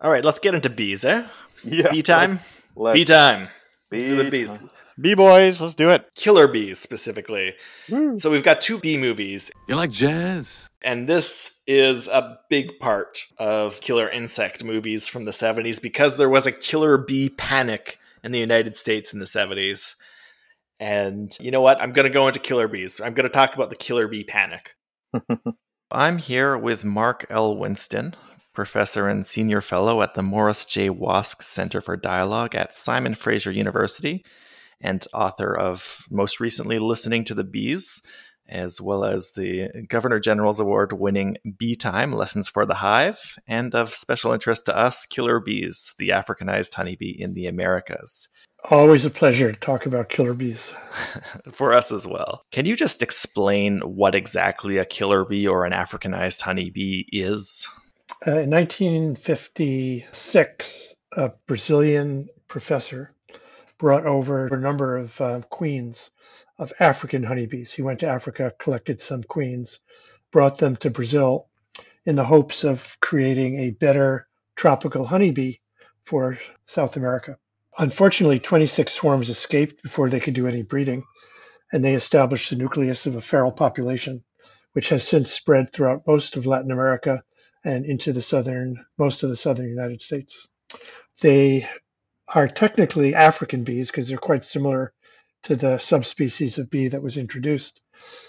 All right, let's get into bees, eh? Yeah. Bee time. Let's, Bee time. Bee the bees. time. bee boys. Let's do it. Killer bees specifically. Hmm. So we've got two bee movies, You like jazz? and this is a big part of killer insect movies from the 70s because there was a killer bee panic in the United States in the 70s. And you know what? I'm going to go into killer bees. I'm going to talk about the killer bee panic. I'm here with Mark L. Winston, professor and senior fellow at the Morris J. Wosk Center for Dialogue at Simon Fraser University, and author of most recently Listening to the Bees, as well as the Governor General's Award winning Bee Time Lessons for the Hive, and of special interest to us, Killer Bees, the Africanized honeybee in the Americas. Always a pleasure to talk about killer bees. for us as well. Can you just explain what exactly a killer bee or an Africanized honeybee is? Uh, in 1956, a Brazilian professor brought over a number of uh, queens of African honeybees. He went to Africa, collected some queens, brought them to Brazil in the hopes of creating a better tropical honeybee for South America. Unfortunately, 26 swarms escaped before they could do any breeding, and they established the nucleus of a feral population, which has since spread throughout most of Latin America and into the southern, most of the southern United States. They are technically African bees because they're quite similar to the subspecies of bee that was introduced.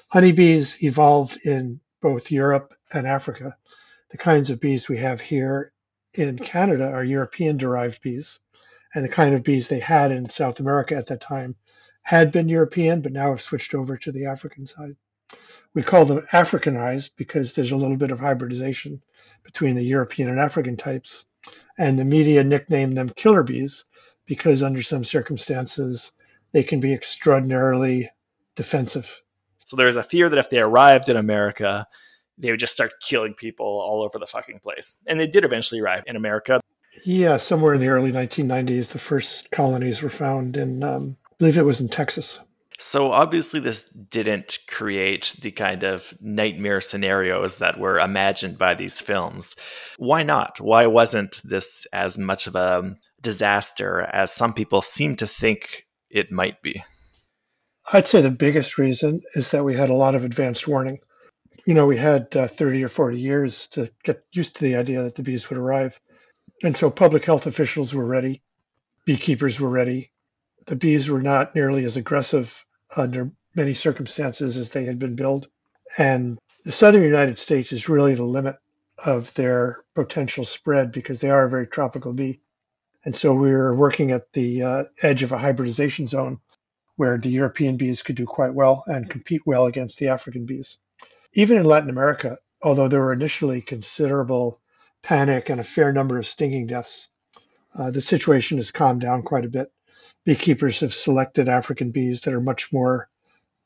Honeybees evolved in both Europe and Africa. The kinds of bees we have here in Canada are European derived bees, and the kind of bees they had in South America at that time had been European, but now have switched over to the African side. We call them Africanized because there's a little bit of hybridization between the European and African types. And the media nicknamed them killer bees because, under some circumstances, they can be extraordinarily defensive. So there's a fear that if they arrived in America, they would just start killing people all over the fucking place. And they did eventually arrive in America. Yeah, somewhere in the early 1990s, the first colonies were found in, um, I believe it was in Texas. So obviously, this didn't create the kind of nightmare scenarios that were imagined by these films. Why not? Why wasn't this as much of a disaster as some people seem to think it might be? I'd say the biggest reason is that we had a lot of advanced warning. You know, we had uh, 30 or 40 years to get used to the idea that the bees would arrive. And so public health officials were ready, beekeepers were ready. The bees were not nearly as aggressive under many circumstances as they had been billed. And the southern United States is really the limit of their potential spread because they are a very tropical bee. And so we were working at the uh, edge of a hybridization zone where the European bees could do quite well and compete well against the African bees. Even in Latin America, although there were initially considerable panic and a fair number of stinging deaths, uh, the situation has calmed down quite a bit. Beekeepers have selected African bees that are much more,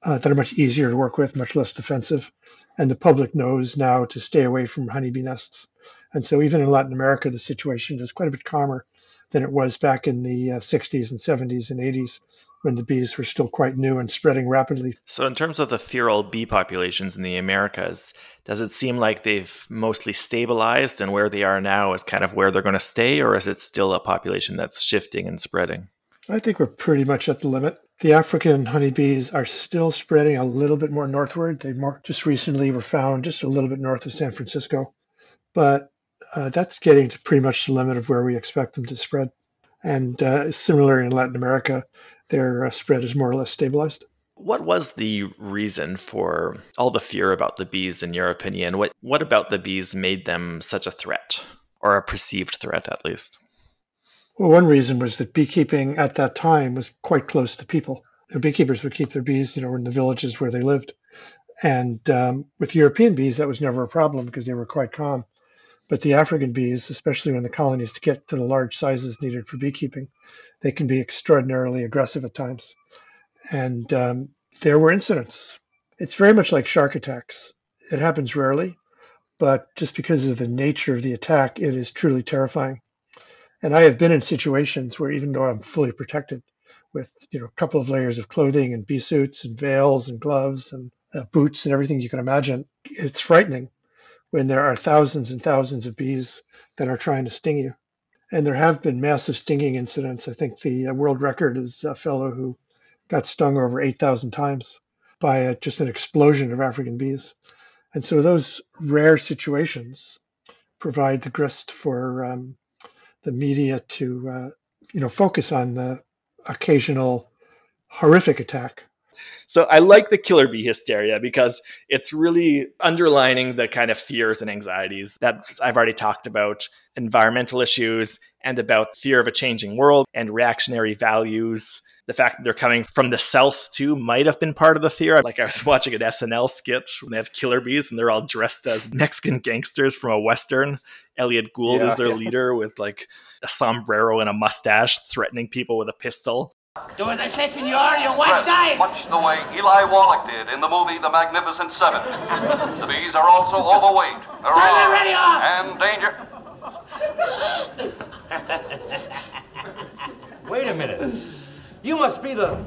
uh, that are much easier to work with, much less defensive, and the public knows now to stay away from honeybee nests. And so, even in Latin America, the situation is quite a bit calmer than it was back in the uh, 60s and 70s and 80s when the bees were still quite new and spreading rapidly. So, in terms of the feral bee populations in the Americas, does it seem like they've mostly stabilized and where they are now is kind of where they're going to stay, or is it still a population that's shifting and spreading? I think we're pretty much at the limit. The African honeybees are still spreading a little bit more northward. They more just recently were found just a little bit north of San Francisco, but uh, that's getting to pretty much the limit of where we expect them to spread. And uh, similar in Latin America, their uh, spread is more or less stabilized. What was the reason for all the fear about the bees, in your opinion? What what about the bees made them such a threat, or a perceived threat, at least? One reason was that beekeeping at that time was quite close to people. The beekeepers would keep their bees, you know, in the villages where they lived. And um, with European bees, that was never a problem because they were quite calm. But the African bees, especially when the colonies get to the large sizes needed for beekeeping, they can be extraordinarily aggressive at times. And um, there were incidents. It's very much like shark attacks. It happens rarely, but just because of the nature of the attack, it is truly terrifying. And I have been in situations where even though I'm fully protected with you know a couple of layers of clothing and bee suits and veils and gloves and uh, boots and everything you can imagine, it's frightening when there are thousands and thousands of bees that are trying to sting you. And there have been massive stinging incidents. I think the uh, world record is a fellow who got stung over 8,000 times by a, just an explosion of African bees. And so those rare situations provide the grist for um, the media to uh, you know focus on the occasional horrific attack. So I like the killer bee hysteria because it's really underlining the kind of fears and anxieties that I've already talked about environmental issues and about fear of a changing world and reactionary values the fact that they're coming from the south too might have been part of the fear. Like I was watching an SNL skit when they have killer bees and they're all dressed as Mexican gangsters from a western. Elliot Gould yeah, is their yeah. leader with like a sombrero and a mustache, threatening people with a pistol. Do as I say, senor, your wife dies! Much the way Eli Wallach did in the movie The Magnificent Seven. the bees are also overweight, Turn ready on. and danger. Wait a minute. You must be the.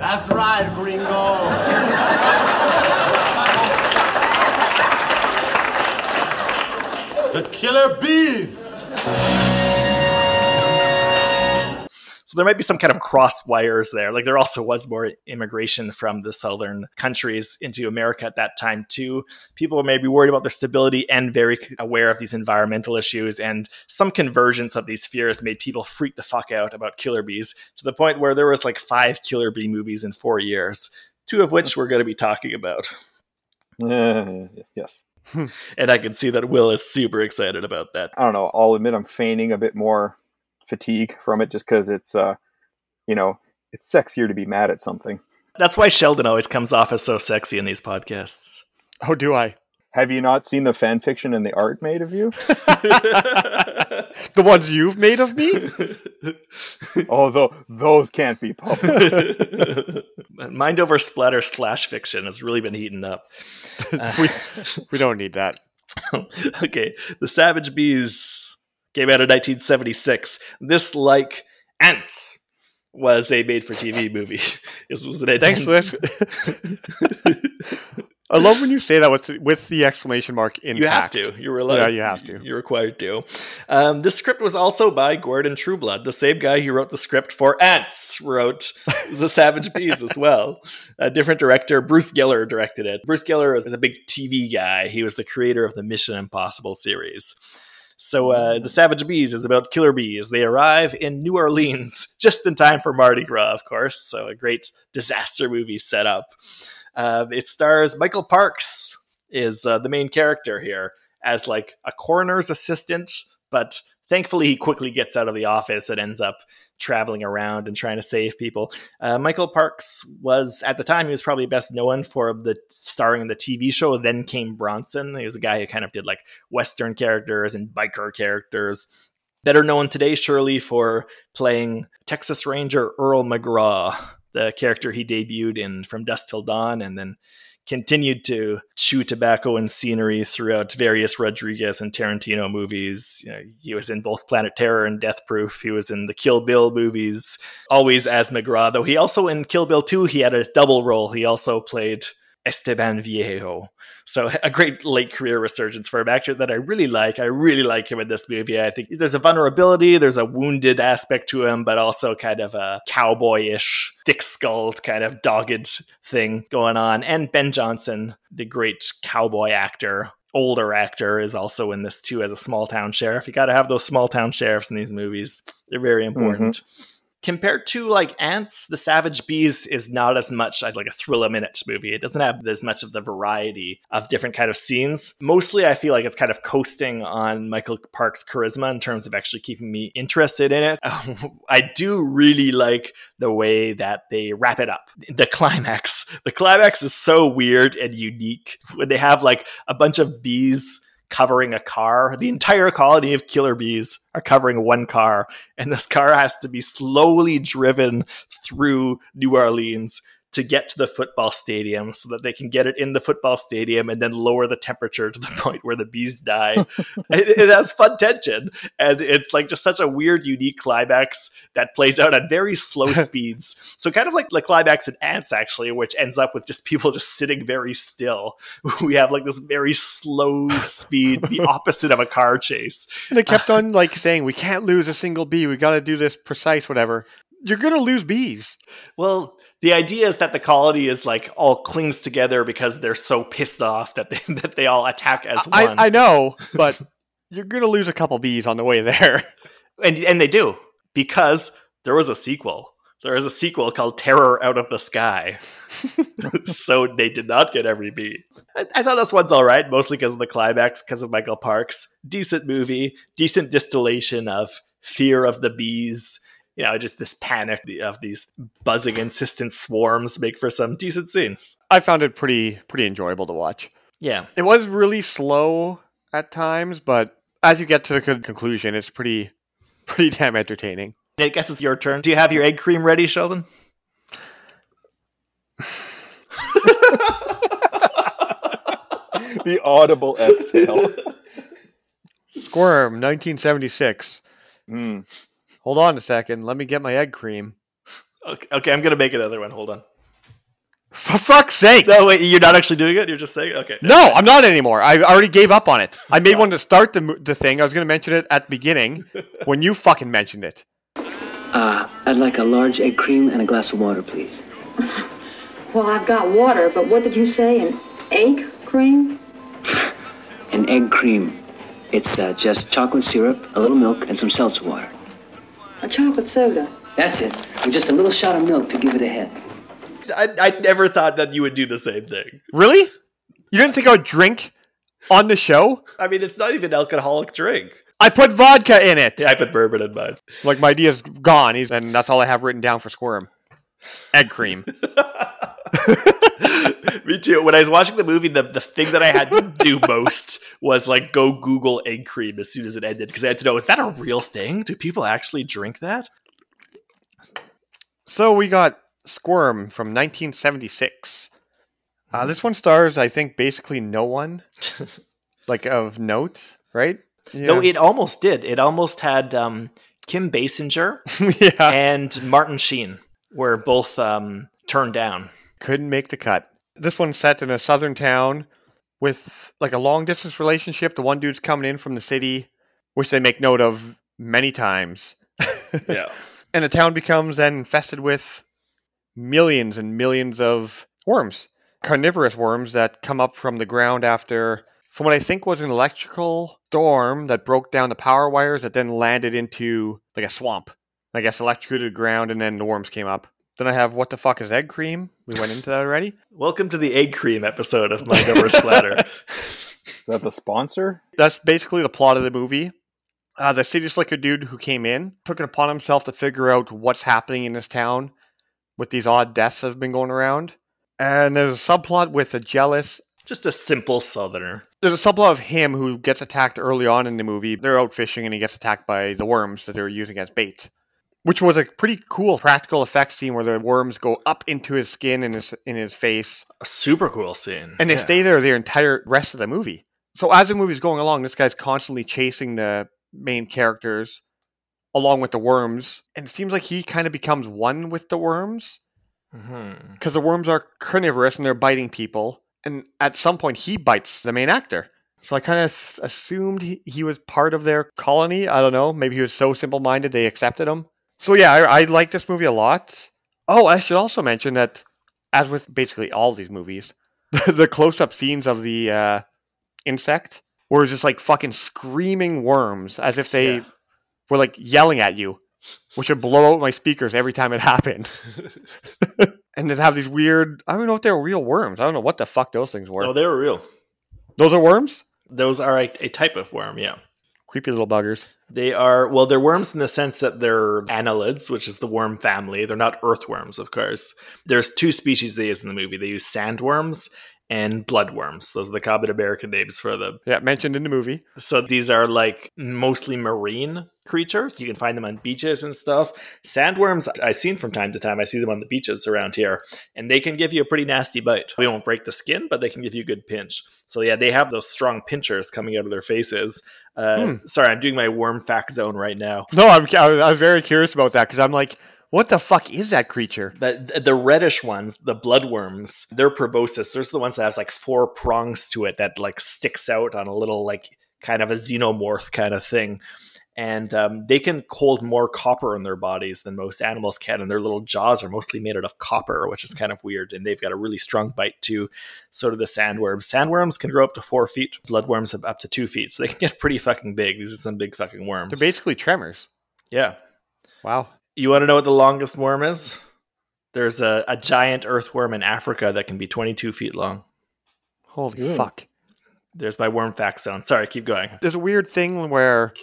That's right, gringo. the killer bees. So there might be some kind of cross wires there. Like there also was more immigration from the southern countries into America at that time too. People may be worried about their stability and very aware of these environmental issues. And some convergence of these fears made people freak the fuck out about killer bees to the point where there was like five killer bee movies in four years, two of which we're going to be talking about. Uh, yes. and I can see that Will is super excited about that. I don't know. I'll admit I'm feigning a bit more fatigue from it just because it's uh you know it's sexier to be mad at something. That's why sheldon always comes off as so sexy in these podcasts. Oh do i? Have you not seen the fan fiction and the art made of you? The ones you've made of me? Although those can't be published. Mind over splatter slash fiction has really been heating up. We, we don't need that. Okay the savage bees came out in 1976. This, like Ants, was a made-for-TV movie. this was an Thanks for this. I love when you say that with with the exclamation mark in. You have to. You're allowed. Yeah, you have to. You're required to. Um, this script was also by Guerdon Trueblood, the same guy who wrote the script for Ants, wrote The Savage Bees as well. A different director, Bruce Geller, directed it. Bruce Geller is a big TV guy. He was the creator of the Mission Impossible series. So uh, the Savage Bees is about killer bees. They arrive in New Orleans just in time for Mardi Gras, of course. So a great disaster movie set up. Uh, it stars Michael Parks is uh, the main character here as like a coroner's assistant, but thankfully he quickly gets out of the office and ends up traveling around and trying to save people. Uh, michael parks was at the time he was probably best known for the starring in the tv show then came bronson. He was a guy who kind of did like western characters and biker characters. Better known today surely for playing texas ranger earl mcgraw the character he debuted in from Dusk till dawn and then continued to chew tobacco and scenery throughout various Rodriguez and Tarantino movies. You know, he was in both Planet Terror and Death Proof. He was in the Kill Bill movies, always as McGraw. Though he also in Kill Bill 2, he had a double role. He also played Esteban Viejo. So a great late career resurgence for an actor that I really like. I really like him in this movie. I think there's a vulnerability, there's a wounded aspect to him, but also kind of a cowboyish, thick-skulled, kind of dogged thing going on. And Ben Johnson, the great cowboy actor, older actor, is also in this too as a small town sheriff. You got to have those small town sheriffs in these movies. They're very mm-hmm. important compared to like ants the savage bees is not as much like a thrill a minute movie. It doesn't have as much of the variety of different kind of scenes. Mostly i feel like it's kind of coasting on michael park's charisma in terms of actually keeping me interested in it. I do really like the way that they wrap it up. The climax. The climax is so weird and unique. When they have like a bunch of bees covering a car. The entire colony of killer bees are covering one car, and this car has to be slowly driven through New Orleans to get to the football stadium so that they can get it in the football stadium and then lower the temperature to the point where the bees die. it, it, has fun tension and it's like just such a weird, unique climax that plays out at very slow speeds. So kind of like the climax in Ants actually, which ends up with just people just sitting very still. We have like this very slow speed, the opposite of a car chase. And it kept on like saying, "We can't lose a single bee. We got to do this precise, whatever." You're gonna lose bees. Well, the idea is that the colony is like all clings together because they're so pissed off that they that they all attack as I, one. I know, but you're gonna lose a couple bees on the way there. And and they do because there was a sequel. There is a sequel called Terror Out of the Sky. so they did not get every bee. I, I thought this one's all right, mostly because of the climax, because of Michael Parks. Decent movie, decent distillation of fear of the bees you know, just this panic of these buzzing, insistent swarms make for some decent scenes. I found it pretty pretty enjoyable to watch. Yeah, it was really slow at times, but as you get to the conclusion, it's pretty pretty damn entertaining. I guess it's your turn. Do you have your egg cream ready, Sheldon? the audible exhale. Squirm, 1976. Mm. Hold on a second. Let me get my egg cream. Okay, okay I'm gonna make another one. Hold on. For fuck's sake! No, wait, you're not actually doing it. You're just saying, okay. No, I'm not anymore. I already gave up on it. I made one to start the the thing. I was gonna mention it at the beginning when you fucking mentioned it. Uh, I'd like a large egg cream and a glass of water, please. Well, I've got water, but what did you say? An egg cream? An egg cream. It's uh, just chocolate syrup, a little milk, and some seltzer water. A chocolate soda. That's it. With just a little shot of milk to give it a head. I, I never thought that you would do the same thing. Really? You didn't think I would drink on the show? I mean, it's not even an alcoholic drink. I put vodka in it. Yeah, I put bourbon in mine. Like my idea's gone, and that's all I have written down for Squirm. Egg cream. Me too. When I was watching the movie, the, the thing that I had to do most was like go Google egg cream as soon as it ended because I had to know is that a real thing? Do people actually drink that? So we got Squirm from 1976. Uh, this one stars, I think, basically no one, like of note, right? Yeah. No, it almost did. It almost had um, Kim Basinger yeah. and Martin Sheen were both um, turned down. Couldn't make the cut. This one's set in a southern town with like a long distance relationship. The one dude's coming in from the city, which they make note of many times. yeah. And the town becomes then infested with millions and millions of worms, carnivorous worms that come up from the ground after, from what I think was an electrical storm that broke down the power wires that then landed into like a swamp. I guess electrocuted the ground and then the worms came up. Then I have what the fuck is egg cream? We went into that already. Welcome to the egg cream episode of Mind Over Splatter. is that the sponsor? That's basically the plot of the movie. Uh, the city slicker dude who came in took it upon himself to figure out what's happening in this town with these odd deaths that have been going around. And there's a subplot with a jealous. Just a simple southerner. There's a subplot of him who gets attacked early on in the movie. They're out fishing and he gets attacked by the worms that they're using as bait. Which was a pretty cool practical effects scene where the worms go up into his skin and his in his face, A super cool scene. and they Yeah. stay there the entire rest of the movie. So as the movie's going along, this guy's constantly chasing the main characters along with the worms, and it seems like he kind of becomes one with the worms Mhm. because the worms are carnivorous and they're biting people. And at some point, he bites the main actor. So I kind of assumed he, he was part of their colony. I don't know. Maybe he was so simple minded they accepted him. So yeah, I, I like this movie a lot. Oh, I should also mention that, as with basically all these movies, the close up scenes of the uh, insect were just like fucking screaming worms as if they Yeah. were like yelling at you, which would blow out my speakers every time it happened. and they'd have these weird. I don't know if they were real worms. I don't know what the fuck those things were. Oh, they were real. those are worms. Those are a, a type of worm, yeah. Creepy little buggers. They are, well, they're worms in the sense that they're annelids, which is the worm family. They're not earthworms, of course. There's two species they use in the movie. They use sandworms and bloodworms. Those are the common American names for them. Yeah, mentioned in the movie. So these are like mostly marine creatures. You can find them on beaches and stuff. Sandworms, I've seen from time to time. I see them on the beaches around here, and they can give you a pretty nasty bite. They won't break the skin, but they can give you a good pinch. So yeah, they have those strong pinchers coming out of their faces. Uh, Hmm. Sorry, I'm doing my worm fact zone right now. No, I'm I was, I was very curious about that because I'm like, what the fuck is that creature? The, the reddish ones, the bloodworms, they're proboscis. There's the ones that has like four prongs to it that like sticks out on a little like kind of a xenomorph kind of thing. And um, they can hold more copper in their bodies than most animals can, and their little jaws are mostly made out of copper, which is kind of weird. And they've got a really strong bite too. So do the sandworms. Sandworms can grow up to four feet. Bloodworms have up to two feet, so they can get pretty fucking big. These are some big fucking worms. They're basically tremors. yeah. Wow. You want to know what the longest worm is? There's a, a giant earthworm in Africa that can be 22 feet long. Holy Good. fuck. There's my worm fact zone. Sorry, keep going. There's a weird thing where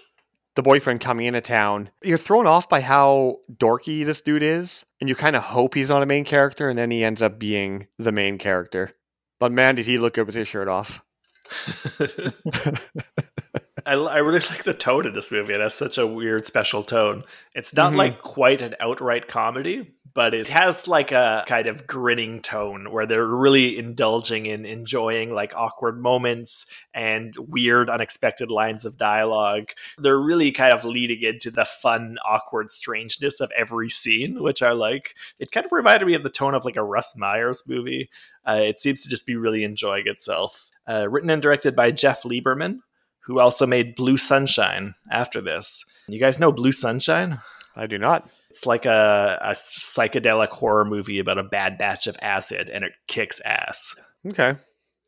the boyfriend coming into town, you're thrown off by how dorky this dude is, and you kind of hope he's not a main character, and then he ends up being the main character. But man, did he look good with his shirt off. I, I really like the tone in this movie. It has such a weird, special tone. It's not Mhm. like quite an outright comedy, but it has like a kind of grinning tone where they're really indulging in enjoying like awkward moments and weird, unexpected lines of dialogue. They're really kind of leading into the fun, awkward strangeness of every scene, which I like. It kind of reminded me of the tone of like a Russ Meyer's movie. Uh, it seems to just be really enjoying itself. Uh, written and directed by Jeff Lieberman, who also made Blue Sunshine after this. You guys know Blue Sunshine? I do not. It's like a, a psychedelic horror movie about a bad batch of acid, and it kicks ass. Okay.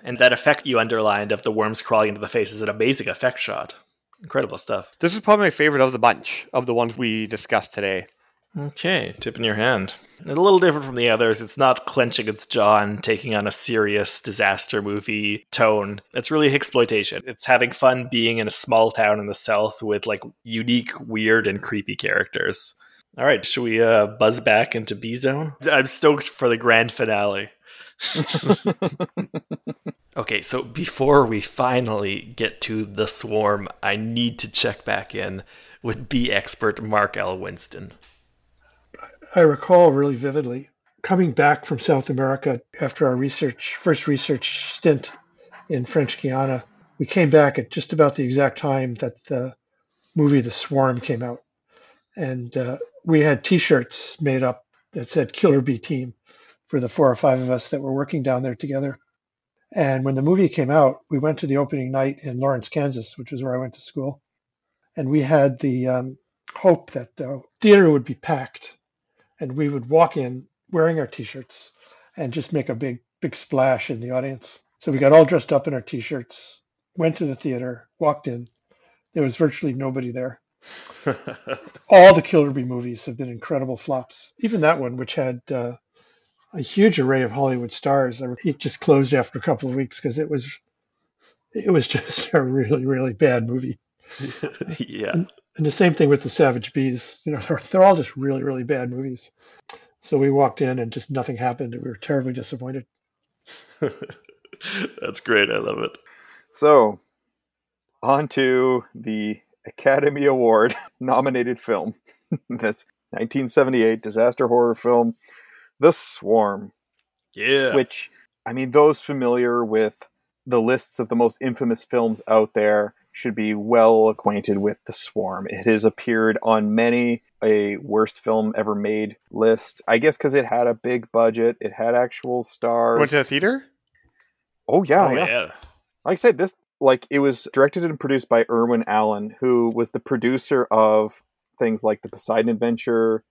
And that effect you underlined of the worms crawling into the face is an amazing effect shot. Incredible stuff. This is probably my favorite of the bunch of the ones we discussed today. Okay, tip in your hand. A little different from the others. It's not clenching its jaw and taking on a serious disaster movie tone. It's really exploitation. It's having fun being in a small town in the South with like unique, weird, and creepy characters. All right, should we uh, buzz back into Bee Zone? I'm stoked for the grand finale. okay, so before we finally get to the swarm, I need to check back in with bee expert Mark L. Winston. I recall really vividly coming back from South America after our research first research stint in French Guiana. We came back at just about the exact time that the movie The Swarm came out, and uh, we had T-shirts made up that said "Killer Bee Team" for the four or five of us that were working down there together. And when the movie came out, we went to the opening night in Lawrence, Kansas, which is where I went to school, and we had the um, hope that the theater would be packed and we would walk in wearing our t-shirts and just make a big big splash in the audience. So we got all dressed up in our t-shirts went to the theater walked in. There was virtually nobody there. All the killer bee movies have been incredible flops. Even that one which had uh, a huge array of hollywood stars it just closed after a couple of weeks because it was it was just a really really bad movie. Yeah. And the same thing with the Savage Bees. You know, they're, they're all just really, really bad movies. So we walked in and just nothing happened. We were terribly disappointed. That's great. I love it. So, on to the Academy Award nominated film. this 1978 disaster horror film, The Swarm. Yeah. Which, I mean, those familiar with the lists of the most infamous films out there should be well acquainted with The Swarm. It has appeared on many a worst film ever made list. I guess because it had a big budget, it had actual stars. Went to the theater? Oh yeah, oh, yeah. yeah. Like I said, this like it was directed and produced by Irwin Allen, who was the producer of things like The Poseidon Adventure,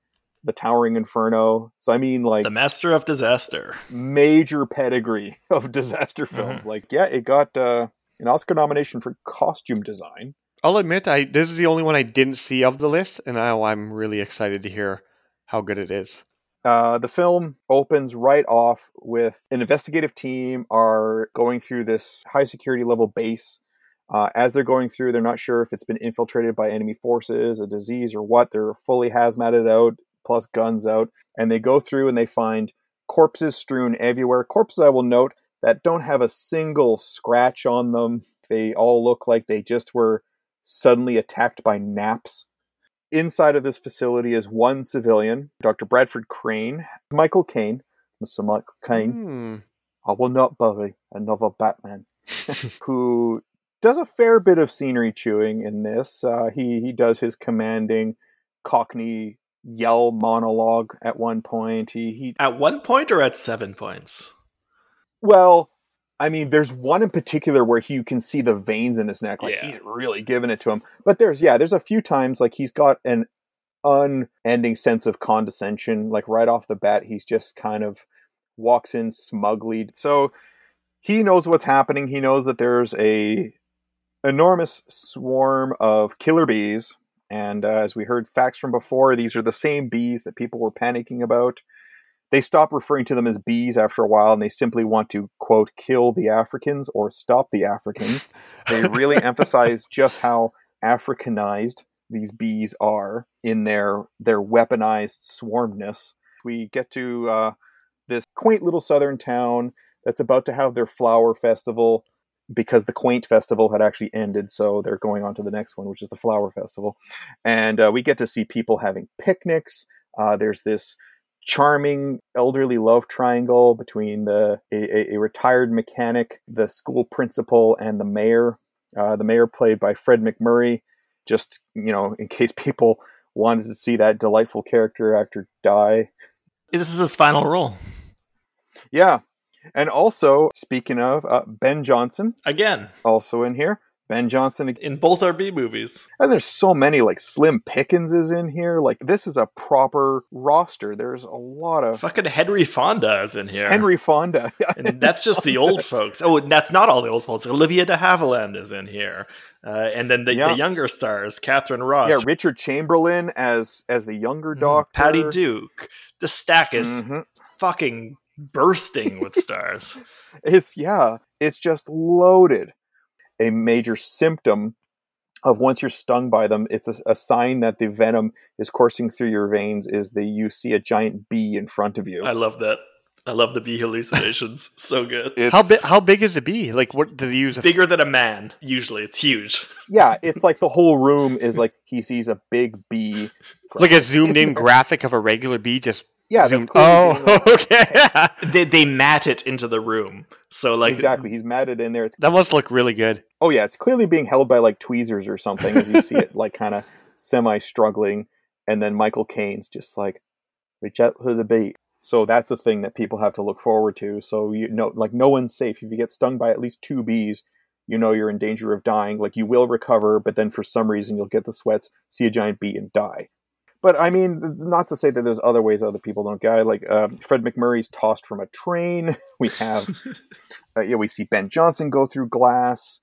The Towering Inferno. So I mean, like The Master of Disaster. major pedigree of disaster Mm-hmm. films. Like, yeah, it got uh, an Oscar nomination for costume design. I'll admit, I this is the only one I didn't see of the list, and now I'm really excited to hear how good it is. Uh, the film opens right off with an investigative team are going through this high security level base. Uh, as they're going through, they're not sure if it's been infiltrated by enemy forces, a disease, or what. They're fully hazmated out, plus guns out, and they go through and they find corpses strewn everywhere. Corpses, I will note, that don't have a single scratch on them. They all look like they just were suddenly attacked by naps. Inside of this facility is one civilian, Dr. Bradford Crane, Michael Caine, Mr. Michael Caine. Hmm. I will not bury another Batman, who does a fair bit of scenery chewing in this. Uh, he he does his commanding Cockney yell monologue at one point. He he At one point or at seven points? Well, I mean, there's one in particular where he, you can see the veins in his neck, like Yeah. he's really giving it to him. But there's yeah, there's a few times like he's got an unending sense of condescension. Like right off the bat, he's just kind of walks in smugly. So he knows what's happening. He knows that there's a enormous swarm of killer bees. And uh, as we heard facts from before, these are the same bees that people were panicking about they stop referring to them as bees after a while and they simply want to quote kill the africans or stop the africans. They really emphasize just how africanized these bees are in their their weaponized swarmness. We get to uh, this quaint little southern town that's about to have their flower festival because the quaint festival had actually ended so they're going on to the next one which is the flower festival. And uh, we get to see people having picnics. Uh, there's this charming elderly love triangle between the a, a, a retired mechanic, the school principal, and the mayor. Uh, the mayor played by Fred MacMurray. Just you know, in case people wanted to see that delightful character actor die. This is his final role. Yeah, and also speaking of uh, Ben Johnson, Again, also in here. Ben Johnson in both our B movies. And there's so many, like Slim Pickens is in here. Like this is a proper roster. There's a lot of Fucking Henry Fonda is in here. Henry Fonda. and that's just the old folks. Oh, and that's not all the old folks. Olivia de Havilland is in here, uh, and then the, Yeah. the younger stars, Katharine Ross, yeah, Richard Chamberlain as as the younger doctor. Mm, Patty Duke. The stack is Mhm. fucking bursting with stars. It's yeah, it's just loaded. A major symptom of once you're stung by them, it's a, a sign that the venom is coursing through your veins. Is that you see a giant bee in front of you? I love that. I love the bee hallucinations. so good. It's, How big? How big is the bee? Like, what do they use? A Bigger than a man. Usually, it's huge. yeah, it's like the whole room is like he sees a big bee. like a zoomed in graphic of a regular bee just Yeah, that's zoomed- clearly oh okay They they mat it into the room. So like exactly. He's matted in there. It's that must look really good oh yeah, it's clearly being held by like tweezers or something as you see it like kind of semi struggling, and then Michael Caine's just like reach out to the bait. So that's the thing that people have to look forward to. So you know, like no one's safe if you get stung by at least two bees. You know you're in danger of dying. Like you will recover, but then for some reason you'll get the sweats, see a giant bee, and die. But I mean, not to say that there's other ways other people don't die. Like um, Fred MacMurray's tossed from a train. We have, uh, yeah, we see Ben Johnson go through glass.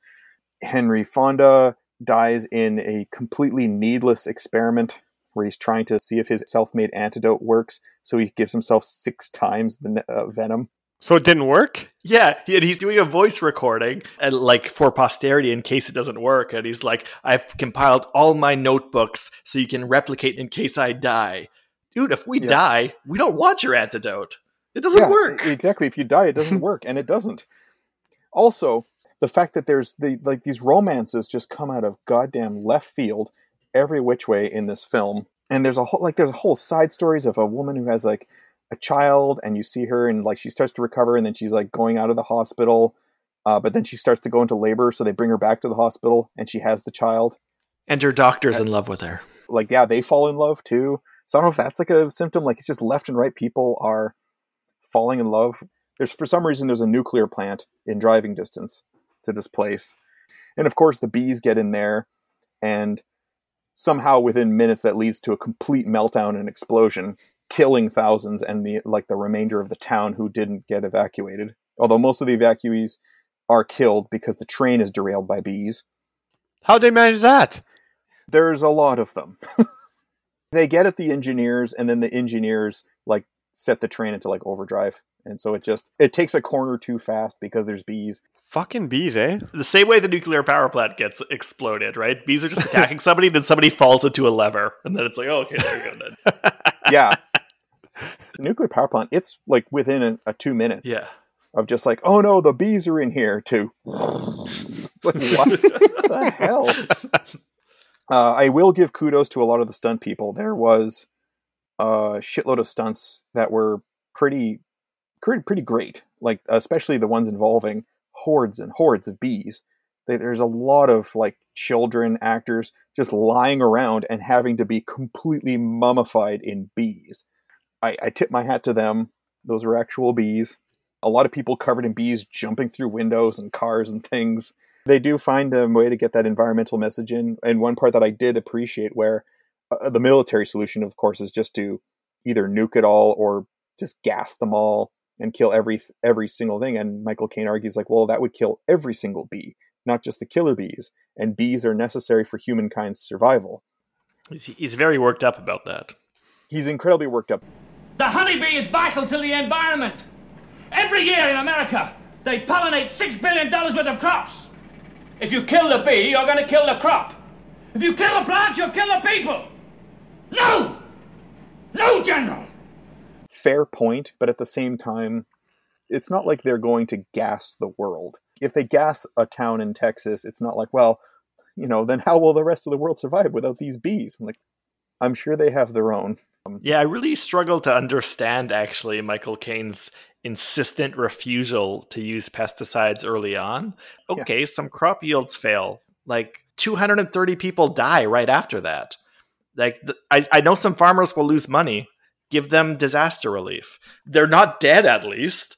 Henry Fonda dies in a completely needless experiment where he's trying to see if his self-made antidote works. So he gives himself six times the uh, venom. so it didn't work Yeah, and he's doing a voice recording and like for posterity in case it doesn't work. And he's like, "I've compiled all my notebooks so you can replicate in case I die." Dude, if we Yeah. die, we don't want your antidote. It doesn't Yeah, work. exactly. If you die, it doesn't work, and it doesn't. Also, the fact that there's the like these romances just come out of goddamn left field every which way in this film. and there's a whole like there's a whole side stories of a woman who has like a child and you see her and like she starts to recover and then she's like going out of the hospital uh, but then she starts to go into labor so they bring her back to the hospital and she has the child And her doctor's in love with her. like yeah they fall in love too so i don't know if that's like a symptom like it's just left and right people are falling in love there's for some reason there's a nuclear plant in driving distance to this place. And of course the bees get in there and somehow within minutes that leads to a complete meltdown and explosion killing thousands and the like the remainder of the town who didn't get evacuated. Although most of the evacuees are killed because the train is derailed by bees. How'd they manage that? there's a lot of them. They get at the engineers and then the engineers like set the train into like overdrive. And so it just it takes a corner too fast because there's bees Fucking bees, eh? The same way the nuclear power plant gets exploded, right? Bees are just attacking somebody, then somebody falls into a lever, and then it's like, oh, okay, there you go then. yeah the nuclear power plant it's like within a, a two minutes Yeah. of just like oh no the bees are in here too like what the hell uh, i will give kudos to a lot of the stunt people there was a shitload of stunts that were pretty pretty, pretty great like especially the ones involving hordes and hordes of bees. There's a lot of like children actors just lying around and having to be completely mummified in bees. I, I tip my hat to them. Those are actual bees. A lot of people covered in bees jumping through windows and cars and things. They do find a way to get that environmental message in. And one part that I did appreciate, where uh, the military solution, of course, is just to either nuke it all or just gas them all and kill every every single thing. And Michael Caine argues like, well, that would kill every single bee, not just the killer bees. And bees are necessary for humankind's survival. He's, he's very worked up about that. He's incredibly worked up. The honeybee is vital to the environment. Every year in America, they pollinate $6 billion worth of crops. If you kill the bee, you're going to kill the crop. If you kill the plant, you'll kill the people. No! No, General! Fair point, but at the same time, it's not like they're going to gas the world. If they gas a town in Texas, it's not like, well, you know, then how will the rest of the world survive without these bees? I'm like, I'm sure they have their own. Um, Yeah, I really struggle to understand actually Michael Caine's insistent refusal to use pesticides early on. Okay, some crop yields fail. Like 230 people die right after that. Like th- I, I know some farmers will lose money. Give them disaster relief. They're not dead at least.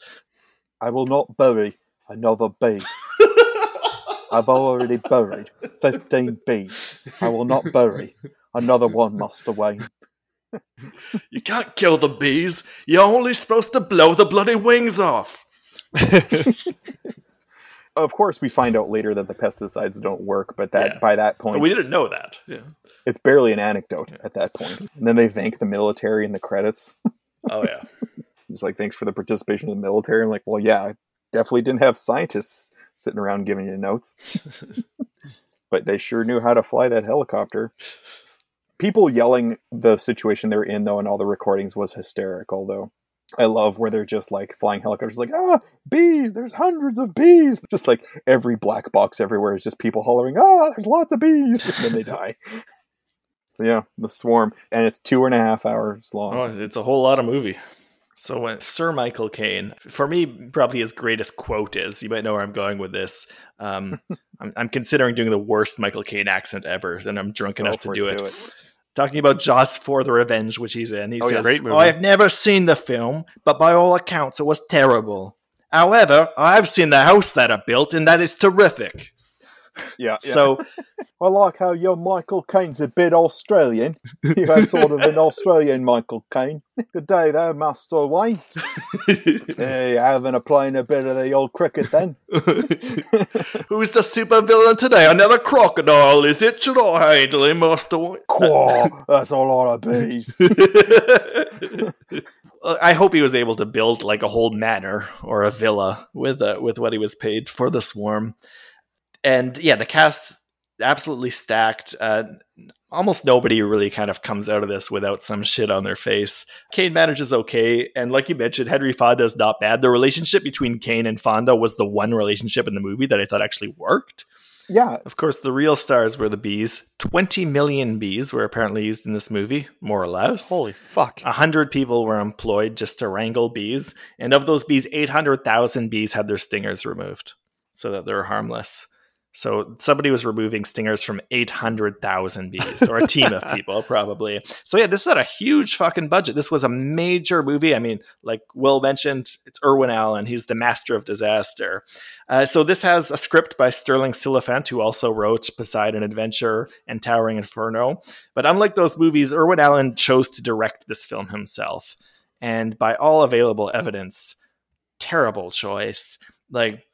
I will not bury another bee. I've already buried 15 bees. I will not bury another one, Master Wayne. You can't kill the bees. You're only supposed to blow the bloody wings off. Of course, we find out later that the pesticides don't work, but that Yeah. by that point, We didn't know that. Yeah. It's barely an anecdote at that point. And then they thank the military in the credits. Oh yeah. He's like, thanks for the participation of the military. I'm like, well, yeah, I definitely didn't have scientists sitting around giving you notes. but they sure knew how to fly that helicopter. People yelling the situation they're in, though, and all the recordings was hysterical, though. I love where they're just like flying helicopters, like, ah, bees, there's hundreds of bees. Just like every black box everywhere is just people hollering, ah, there's lots of bees. And then they die. So, yeah, the swarm. And it's two and a half hours long. Oh, it's a whole lot of movie. So when Sir Michael Caine, for me, probably his greatest quote is, you might know where I'm going with this. Um, I'm, I'm considering doing the worst Michael Caine accent ever, and I'm drunk Go enough to do it, do it. Talking about Jaws for the Revenge, which he's in. He Oh, yeah, says, great movie. I have never seen the film, but by all accounts, it was terrible. However, I've seen the house that I built, and that is terrific. Yeah. So I like how your Michael Caine's a bit Australian. You have sort of an Australian Michael Caine. Good day there, Master Wayne. hey, having a playing a bit of the old cricket then. Who's the supervillain today? Another crocodile, is it? Should I handle him, Master White? Quaw, that's a lot of bees. I hope he was able to build like a whole manor or a villa with uh, with what he was paid for the swarm. And yeah, the cast absolutely stacked. Uh, almost nobody really kind of comes out of this without some shit on their face. Caine manages okay, and like you mentioned, Henry Fonda is not bad. The relationship between Caine and Fonda was the one relationship in the movie that I thought actually worked. Yeah. Of course, the real stars were the bees. 20 million bees were apparently used in this movie, more or less. Holy fuck. 100 people were employed just to wrangle bees. And of those bees, 800,000 bees had their stingers removed so that they were harmless. So somebody was removing stingers from 800,000 bees, or a team of people, probably. So yeah, this is had a huge fucking budget. This was a major movie. I mean, like Will mentioned, it's Irwin Allen. He's the master of disaster. Uh, so this has a script by Sterling Silliphant, who also wrote Poseidon Adventure and Towering Inferno. But unlike those movies, Irwin Allen chose to direct this film himself. And by all available evidence, terrible choice like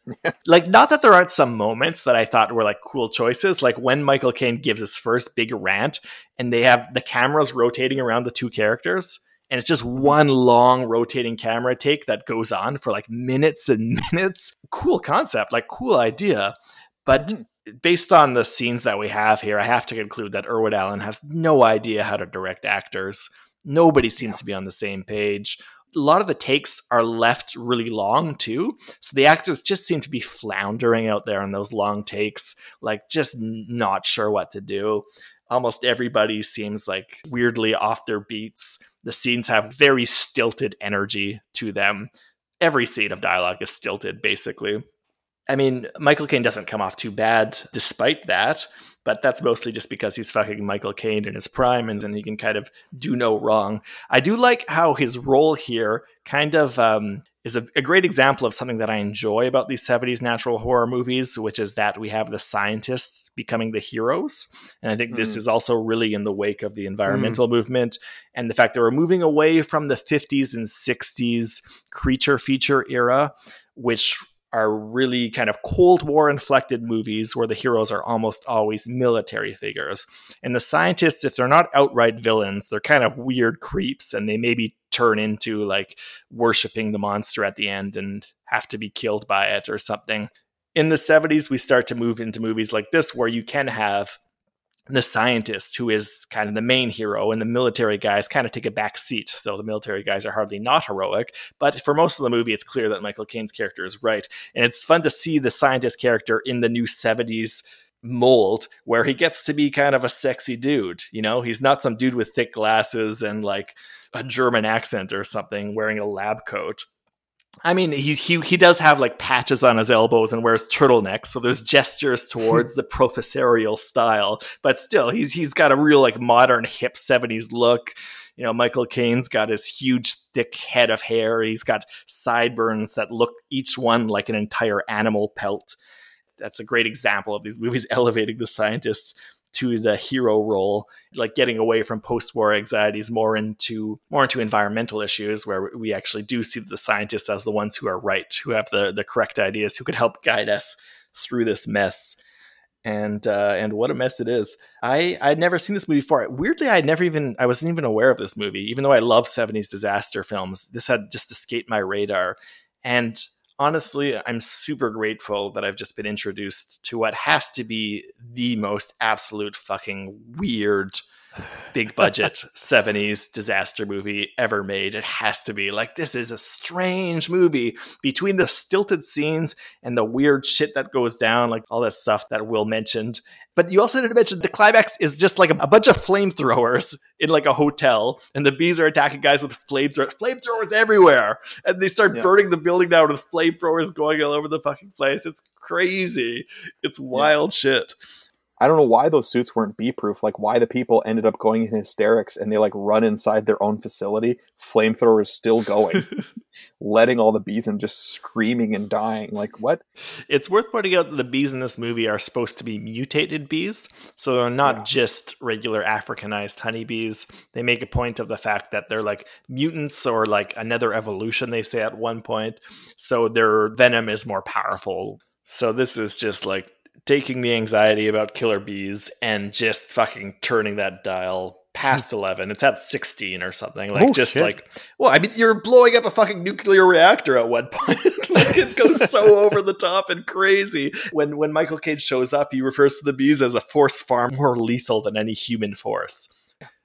like not that there aren't some moments that i thought were like cool choices like when michael caine gives his first big rant and they have the cameras rotating around the two characters and it's just one long rotating camera take that goes on for like minutes and minutes. Cool concept like cool idea. But hmm. based on the scenes that we have here i have to conclude that irwin allen has no idea how to direct actors. Nobody seems to be on the same page a lot of the takes are left really long too. So the actors just seem to be floundering out there in those long takes, like just not sure what to do. Almost everybody seems like weirdly off their beats. The scenes have very stilted energy to them. Every scene of dialogue is stilted, basically. I mean, Michael Caine doesn't come off too bad despite that, but that's mostly just because he's fucking Michael Caine in his prime and then he can kind of do no wrong. I do like how his role here kind of um, is a, a, great example of something that I enjoy about these 70s natural horror movies, which is that we have the scientists becoming the heroes. And I think mm. this hmm. is also really in the wake of the environmental mm. movement and the fact that we're moving away from the 50s and 60s creature feature era, which are really kind of Cold War inflected movies where the heroes are almost always military figures. And the scientists, if they're not outright villains, they're kind of weird creeps and they maybe turn into like worshiping the monster at the end and have to be killed by it or something. In the 70s, we start to move into movies like this where you can have the scientist who is kind of the main hero and the military guys kind of take a back seat so the military guys are hardly not heroic but for most of the movie it's clear that michael caine's character is right. And it's fun to see the scientist character in the new 70s mold where he gets to be kind of a sexy dude you know? He's not some dude with thick glasses and like a german accent or something wearing a lab coat I mean, he he he does have like patches on his elbows and wears turtlenecks, so there's gestures towards the professorial style. But still, he's he's got a real like modern hip '70s look. You know, Michael Caine's got his huge thick head of hair. He's got sideburns that look each one like an entire animal pelt. That's a great example of these movies elevating the scientists to the hero role, like getting away from post-war anxieties more into more into environmental issues, where we actually do see the scientists as the ones who are right, who have the the correct ideas, who could help guide us through this mess. And uh, and what a mess it is. I I'd never seen this movie before. Weirdly, I never even I wasn't even aware of this movie, even though I love '70s disaster films. This had just escaped my radar, and honestly, I'm super grateful that I've just been introduced to what has to be the most absolute fucking weird big budget 70s disaster movie ever made. It has to be. Like, this is a strange movie between the stilted scenes and the weird shit that goes down, like all that stuff that Will mentioned. But you also didn't mention the climax is just like a, bunch of flamethrowers in like a hotel, and the bees are attacking guys with flamethrowers. Flamethrowers everywhere, and they start yeah. burning the building down with flamethrowers going all over the fucking place. It's crazy. It's wild yeah. shit. I don't know why those suits weren't bee proof. Like why the people ended up going in hysterics and they like run inside their own facility, flamethrowers still going, letting all the bees in just screaming and dying. Like what? It's worth pointing out that the bees in this movie are supposed to be mutated bees, so they're not yeah. just regular Africanized honeybees. They make a point of the fact that they're like mutants or like another evolution. They say at one point, so their venom is more powerful. So this is just like taking the anxiety about killer bees and just fucking turning that dial past hmm. 11 it's at 16 or something like oh, just shit. like well i mean you're blowing up a fucking nuclear reactor at one point. Like it goes so over the top and crazy. When when michael caine shows up he refers to the bees as a force far more lethal than any human force.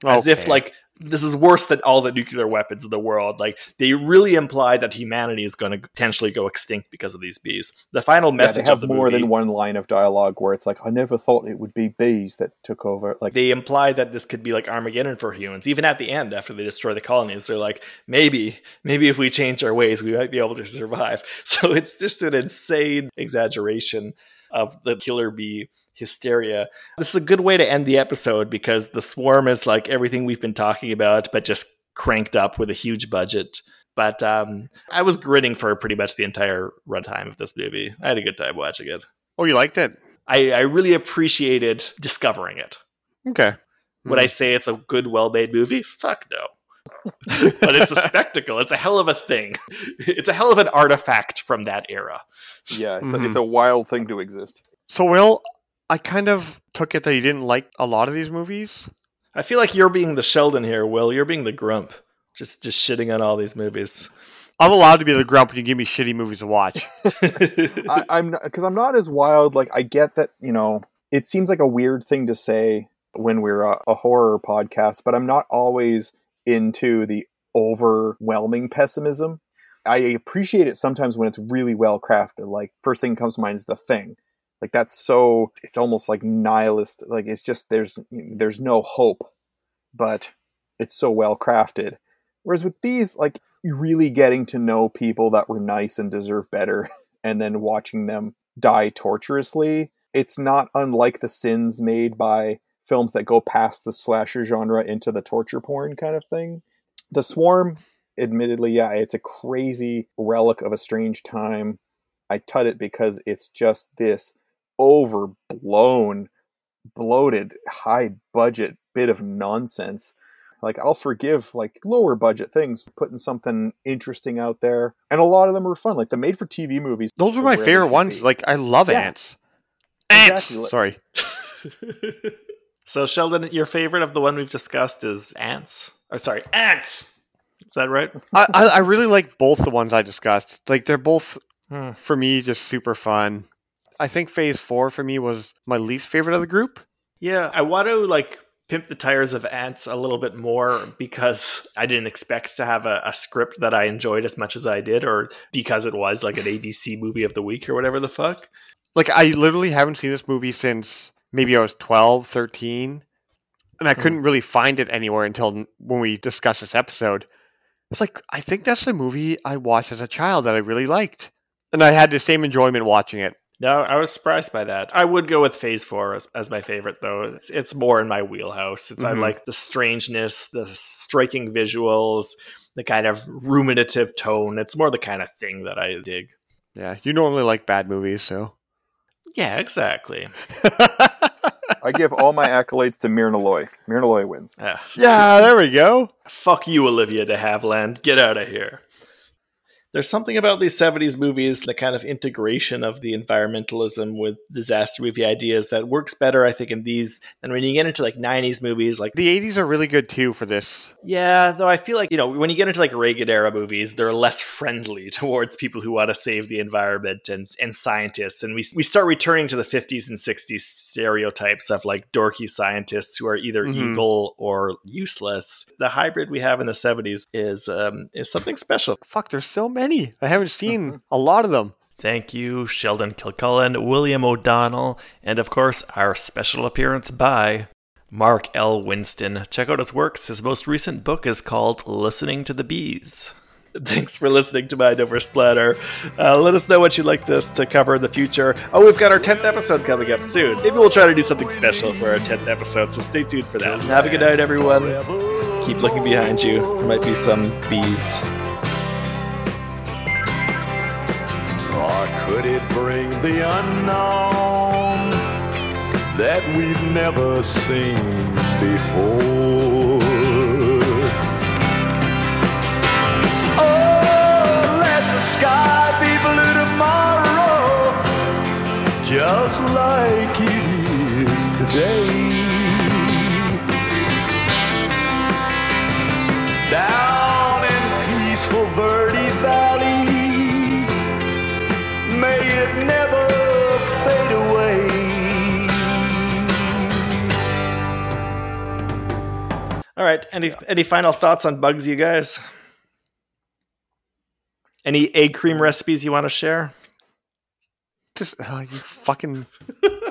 As okay. if like this is worse than all the nuclear weapons in the world. Like they really imply that humanity is going to potentially go extinct because of these bees. The final Yeah, message have of the movie more movie, than one line of dialogue where it's like, I never thought it would be bees that took over. Like, they imply that this could be like Armageddon for humans. Even at the end, after they destroy the colonies, they're like, maybe, maybe if we change our ways, we might be able to survive. So it's just an insane exaggeration of the killer bee hysteria. This is a good way to end the episode because the swarm is like everything we've been talking about, but just cranked up with a huge budget. But um, I was grinning for pretty much the entire runtime of this movie. I had a good time watching it. Oh, you liked it? I, I really appreciated discovering it. Okay. Would I say it's a good, well made movie? Fuck no. But it's a spectacle. It's a hell of a thing. It's a hell of an artifact from that era. yeah, it's, Mhm. a, it's a wild thing to exist. So, Will, I kind of took it that you didn't like a lot of these movies. I feel like you're being the Sheldon here, Will. You're being the grump. Just just shitting on all these movies. I'm allowed to be the grump when you give me shitty movies to watch. I, I'm because I'm not as wild. Like I get that you know it seems like a weird thing to say when we're a, a horror podcast, but I'm not always into the overwhelming pessimism. I appreciate it sometimes when it's really well crafted. Like first thing comes to mind is the thing. Like that's so it's almost like nihilist. Like it's just there's there's no hope, but it's so well crafted. Whereas with these, like really getting to know people that were nice and deserve better and then watching them die torturously. It's not unlike the sins made by films that go past the slasher genre into the torture porn kind of thing. The Swarm, admittedly, yeah, it's a crazy relic of a strange time. I tut it because it's just this overblown, bloated, high budget bit of nonsense like I'll forgive like lower budget things putting something interesting out there, and a lot of them are fun. Like the made for TV movies. Those are my favorite ones. be. Like I love Yeah. ants. Ants. Exactly. Sorry. so Sheldon, your favorite of the one we've discussed is Ants. Or sorry, Ants. Is that right? I, I I really like both the ones I discussed. Like they're both Hmm. for me just super fun. I think Phase Four for me was my least favorite of the group. Yeah, I want to like pimp the tires of Ants a little bit more because I didn't expect to have a, a script that I enjoyed as much as I did, or because it was like an ABC movie of the week or whatever the fuck. Like I literally haven't seen this movie since maybe I was 12, 13. and I hmm. couldn't really find it anywhere until when we discussed this episode. It's like I think that's the movie I watched as a child that I really liked, and I had the same enjoyment watching it. No, I was surprised by that. I would go with Phase Four as, as my favorite, though. It's it's more in my wheelhouse. It's I mm-hmm. like the strangeness, the striking visuals, the kind of ruminative tone. It's more the kind of thing that I dig. Yeah, you normally like bad movies, so Yeah, exactly. I give all my accolades to Myrna Loy. Myrna Loy wins. Ah, yeah, there we go. fuck you, Olivia de Havilland. Get out of here. There's something about these 70s movies, the kind of integration of the environmentalism with disaster movie ideas that works better, I think, in these than when you get into like 90s movies. Like, The 80s are really good too for this. yeah, though I feel like, you know, when you get into like Reagan era movies, they're less friendly towards people who want to save the environment and, and scientists. And we, we start returning to the 50s and 60s stereotypes of like dorky scientists who are either Mhm. evil or useless. The hybrid we have in the 70s is, um, is something special. Fuck, there's so many. I haven't seen a lot of them. Thank you, Sheldon Kilcullen, William O'Donnell, and of course, our special appearance by Mark L. Winston. Check out his works. His most recent book is called Listening to the Bees. Thanks for listening to Mind Over Splatter. Uh, let us know what you'd like us to cover in the future. Oh, we've got our 10th episode coming up soon. Maybe we'll try to do something special for our 10th episode, so stay tuned for that. Have a good night, everyone. Keep looking behind you. There might be some bees. Could it bring the unknown that we've never seen before? Oh, let the sky be blue tomorrow, just like it is today. Down All right. Any any final thoughts on bugs, you guys? Any egg cream recipes you want to share? Just uh, you fucking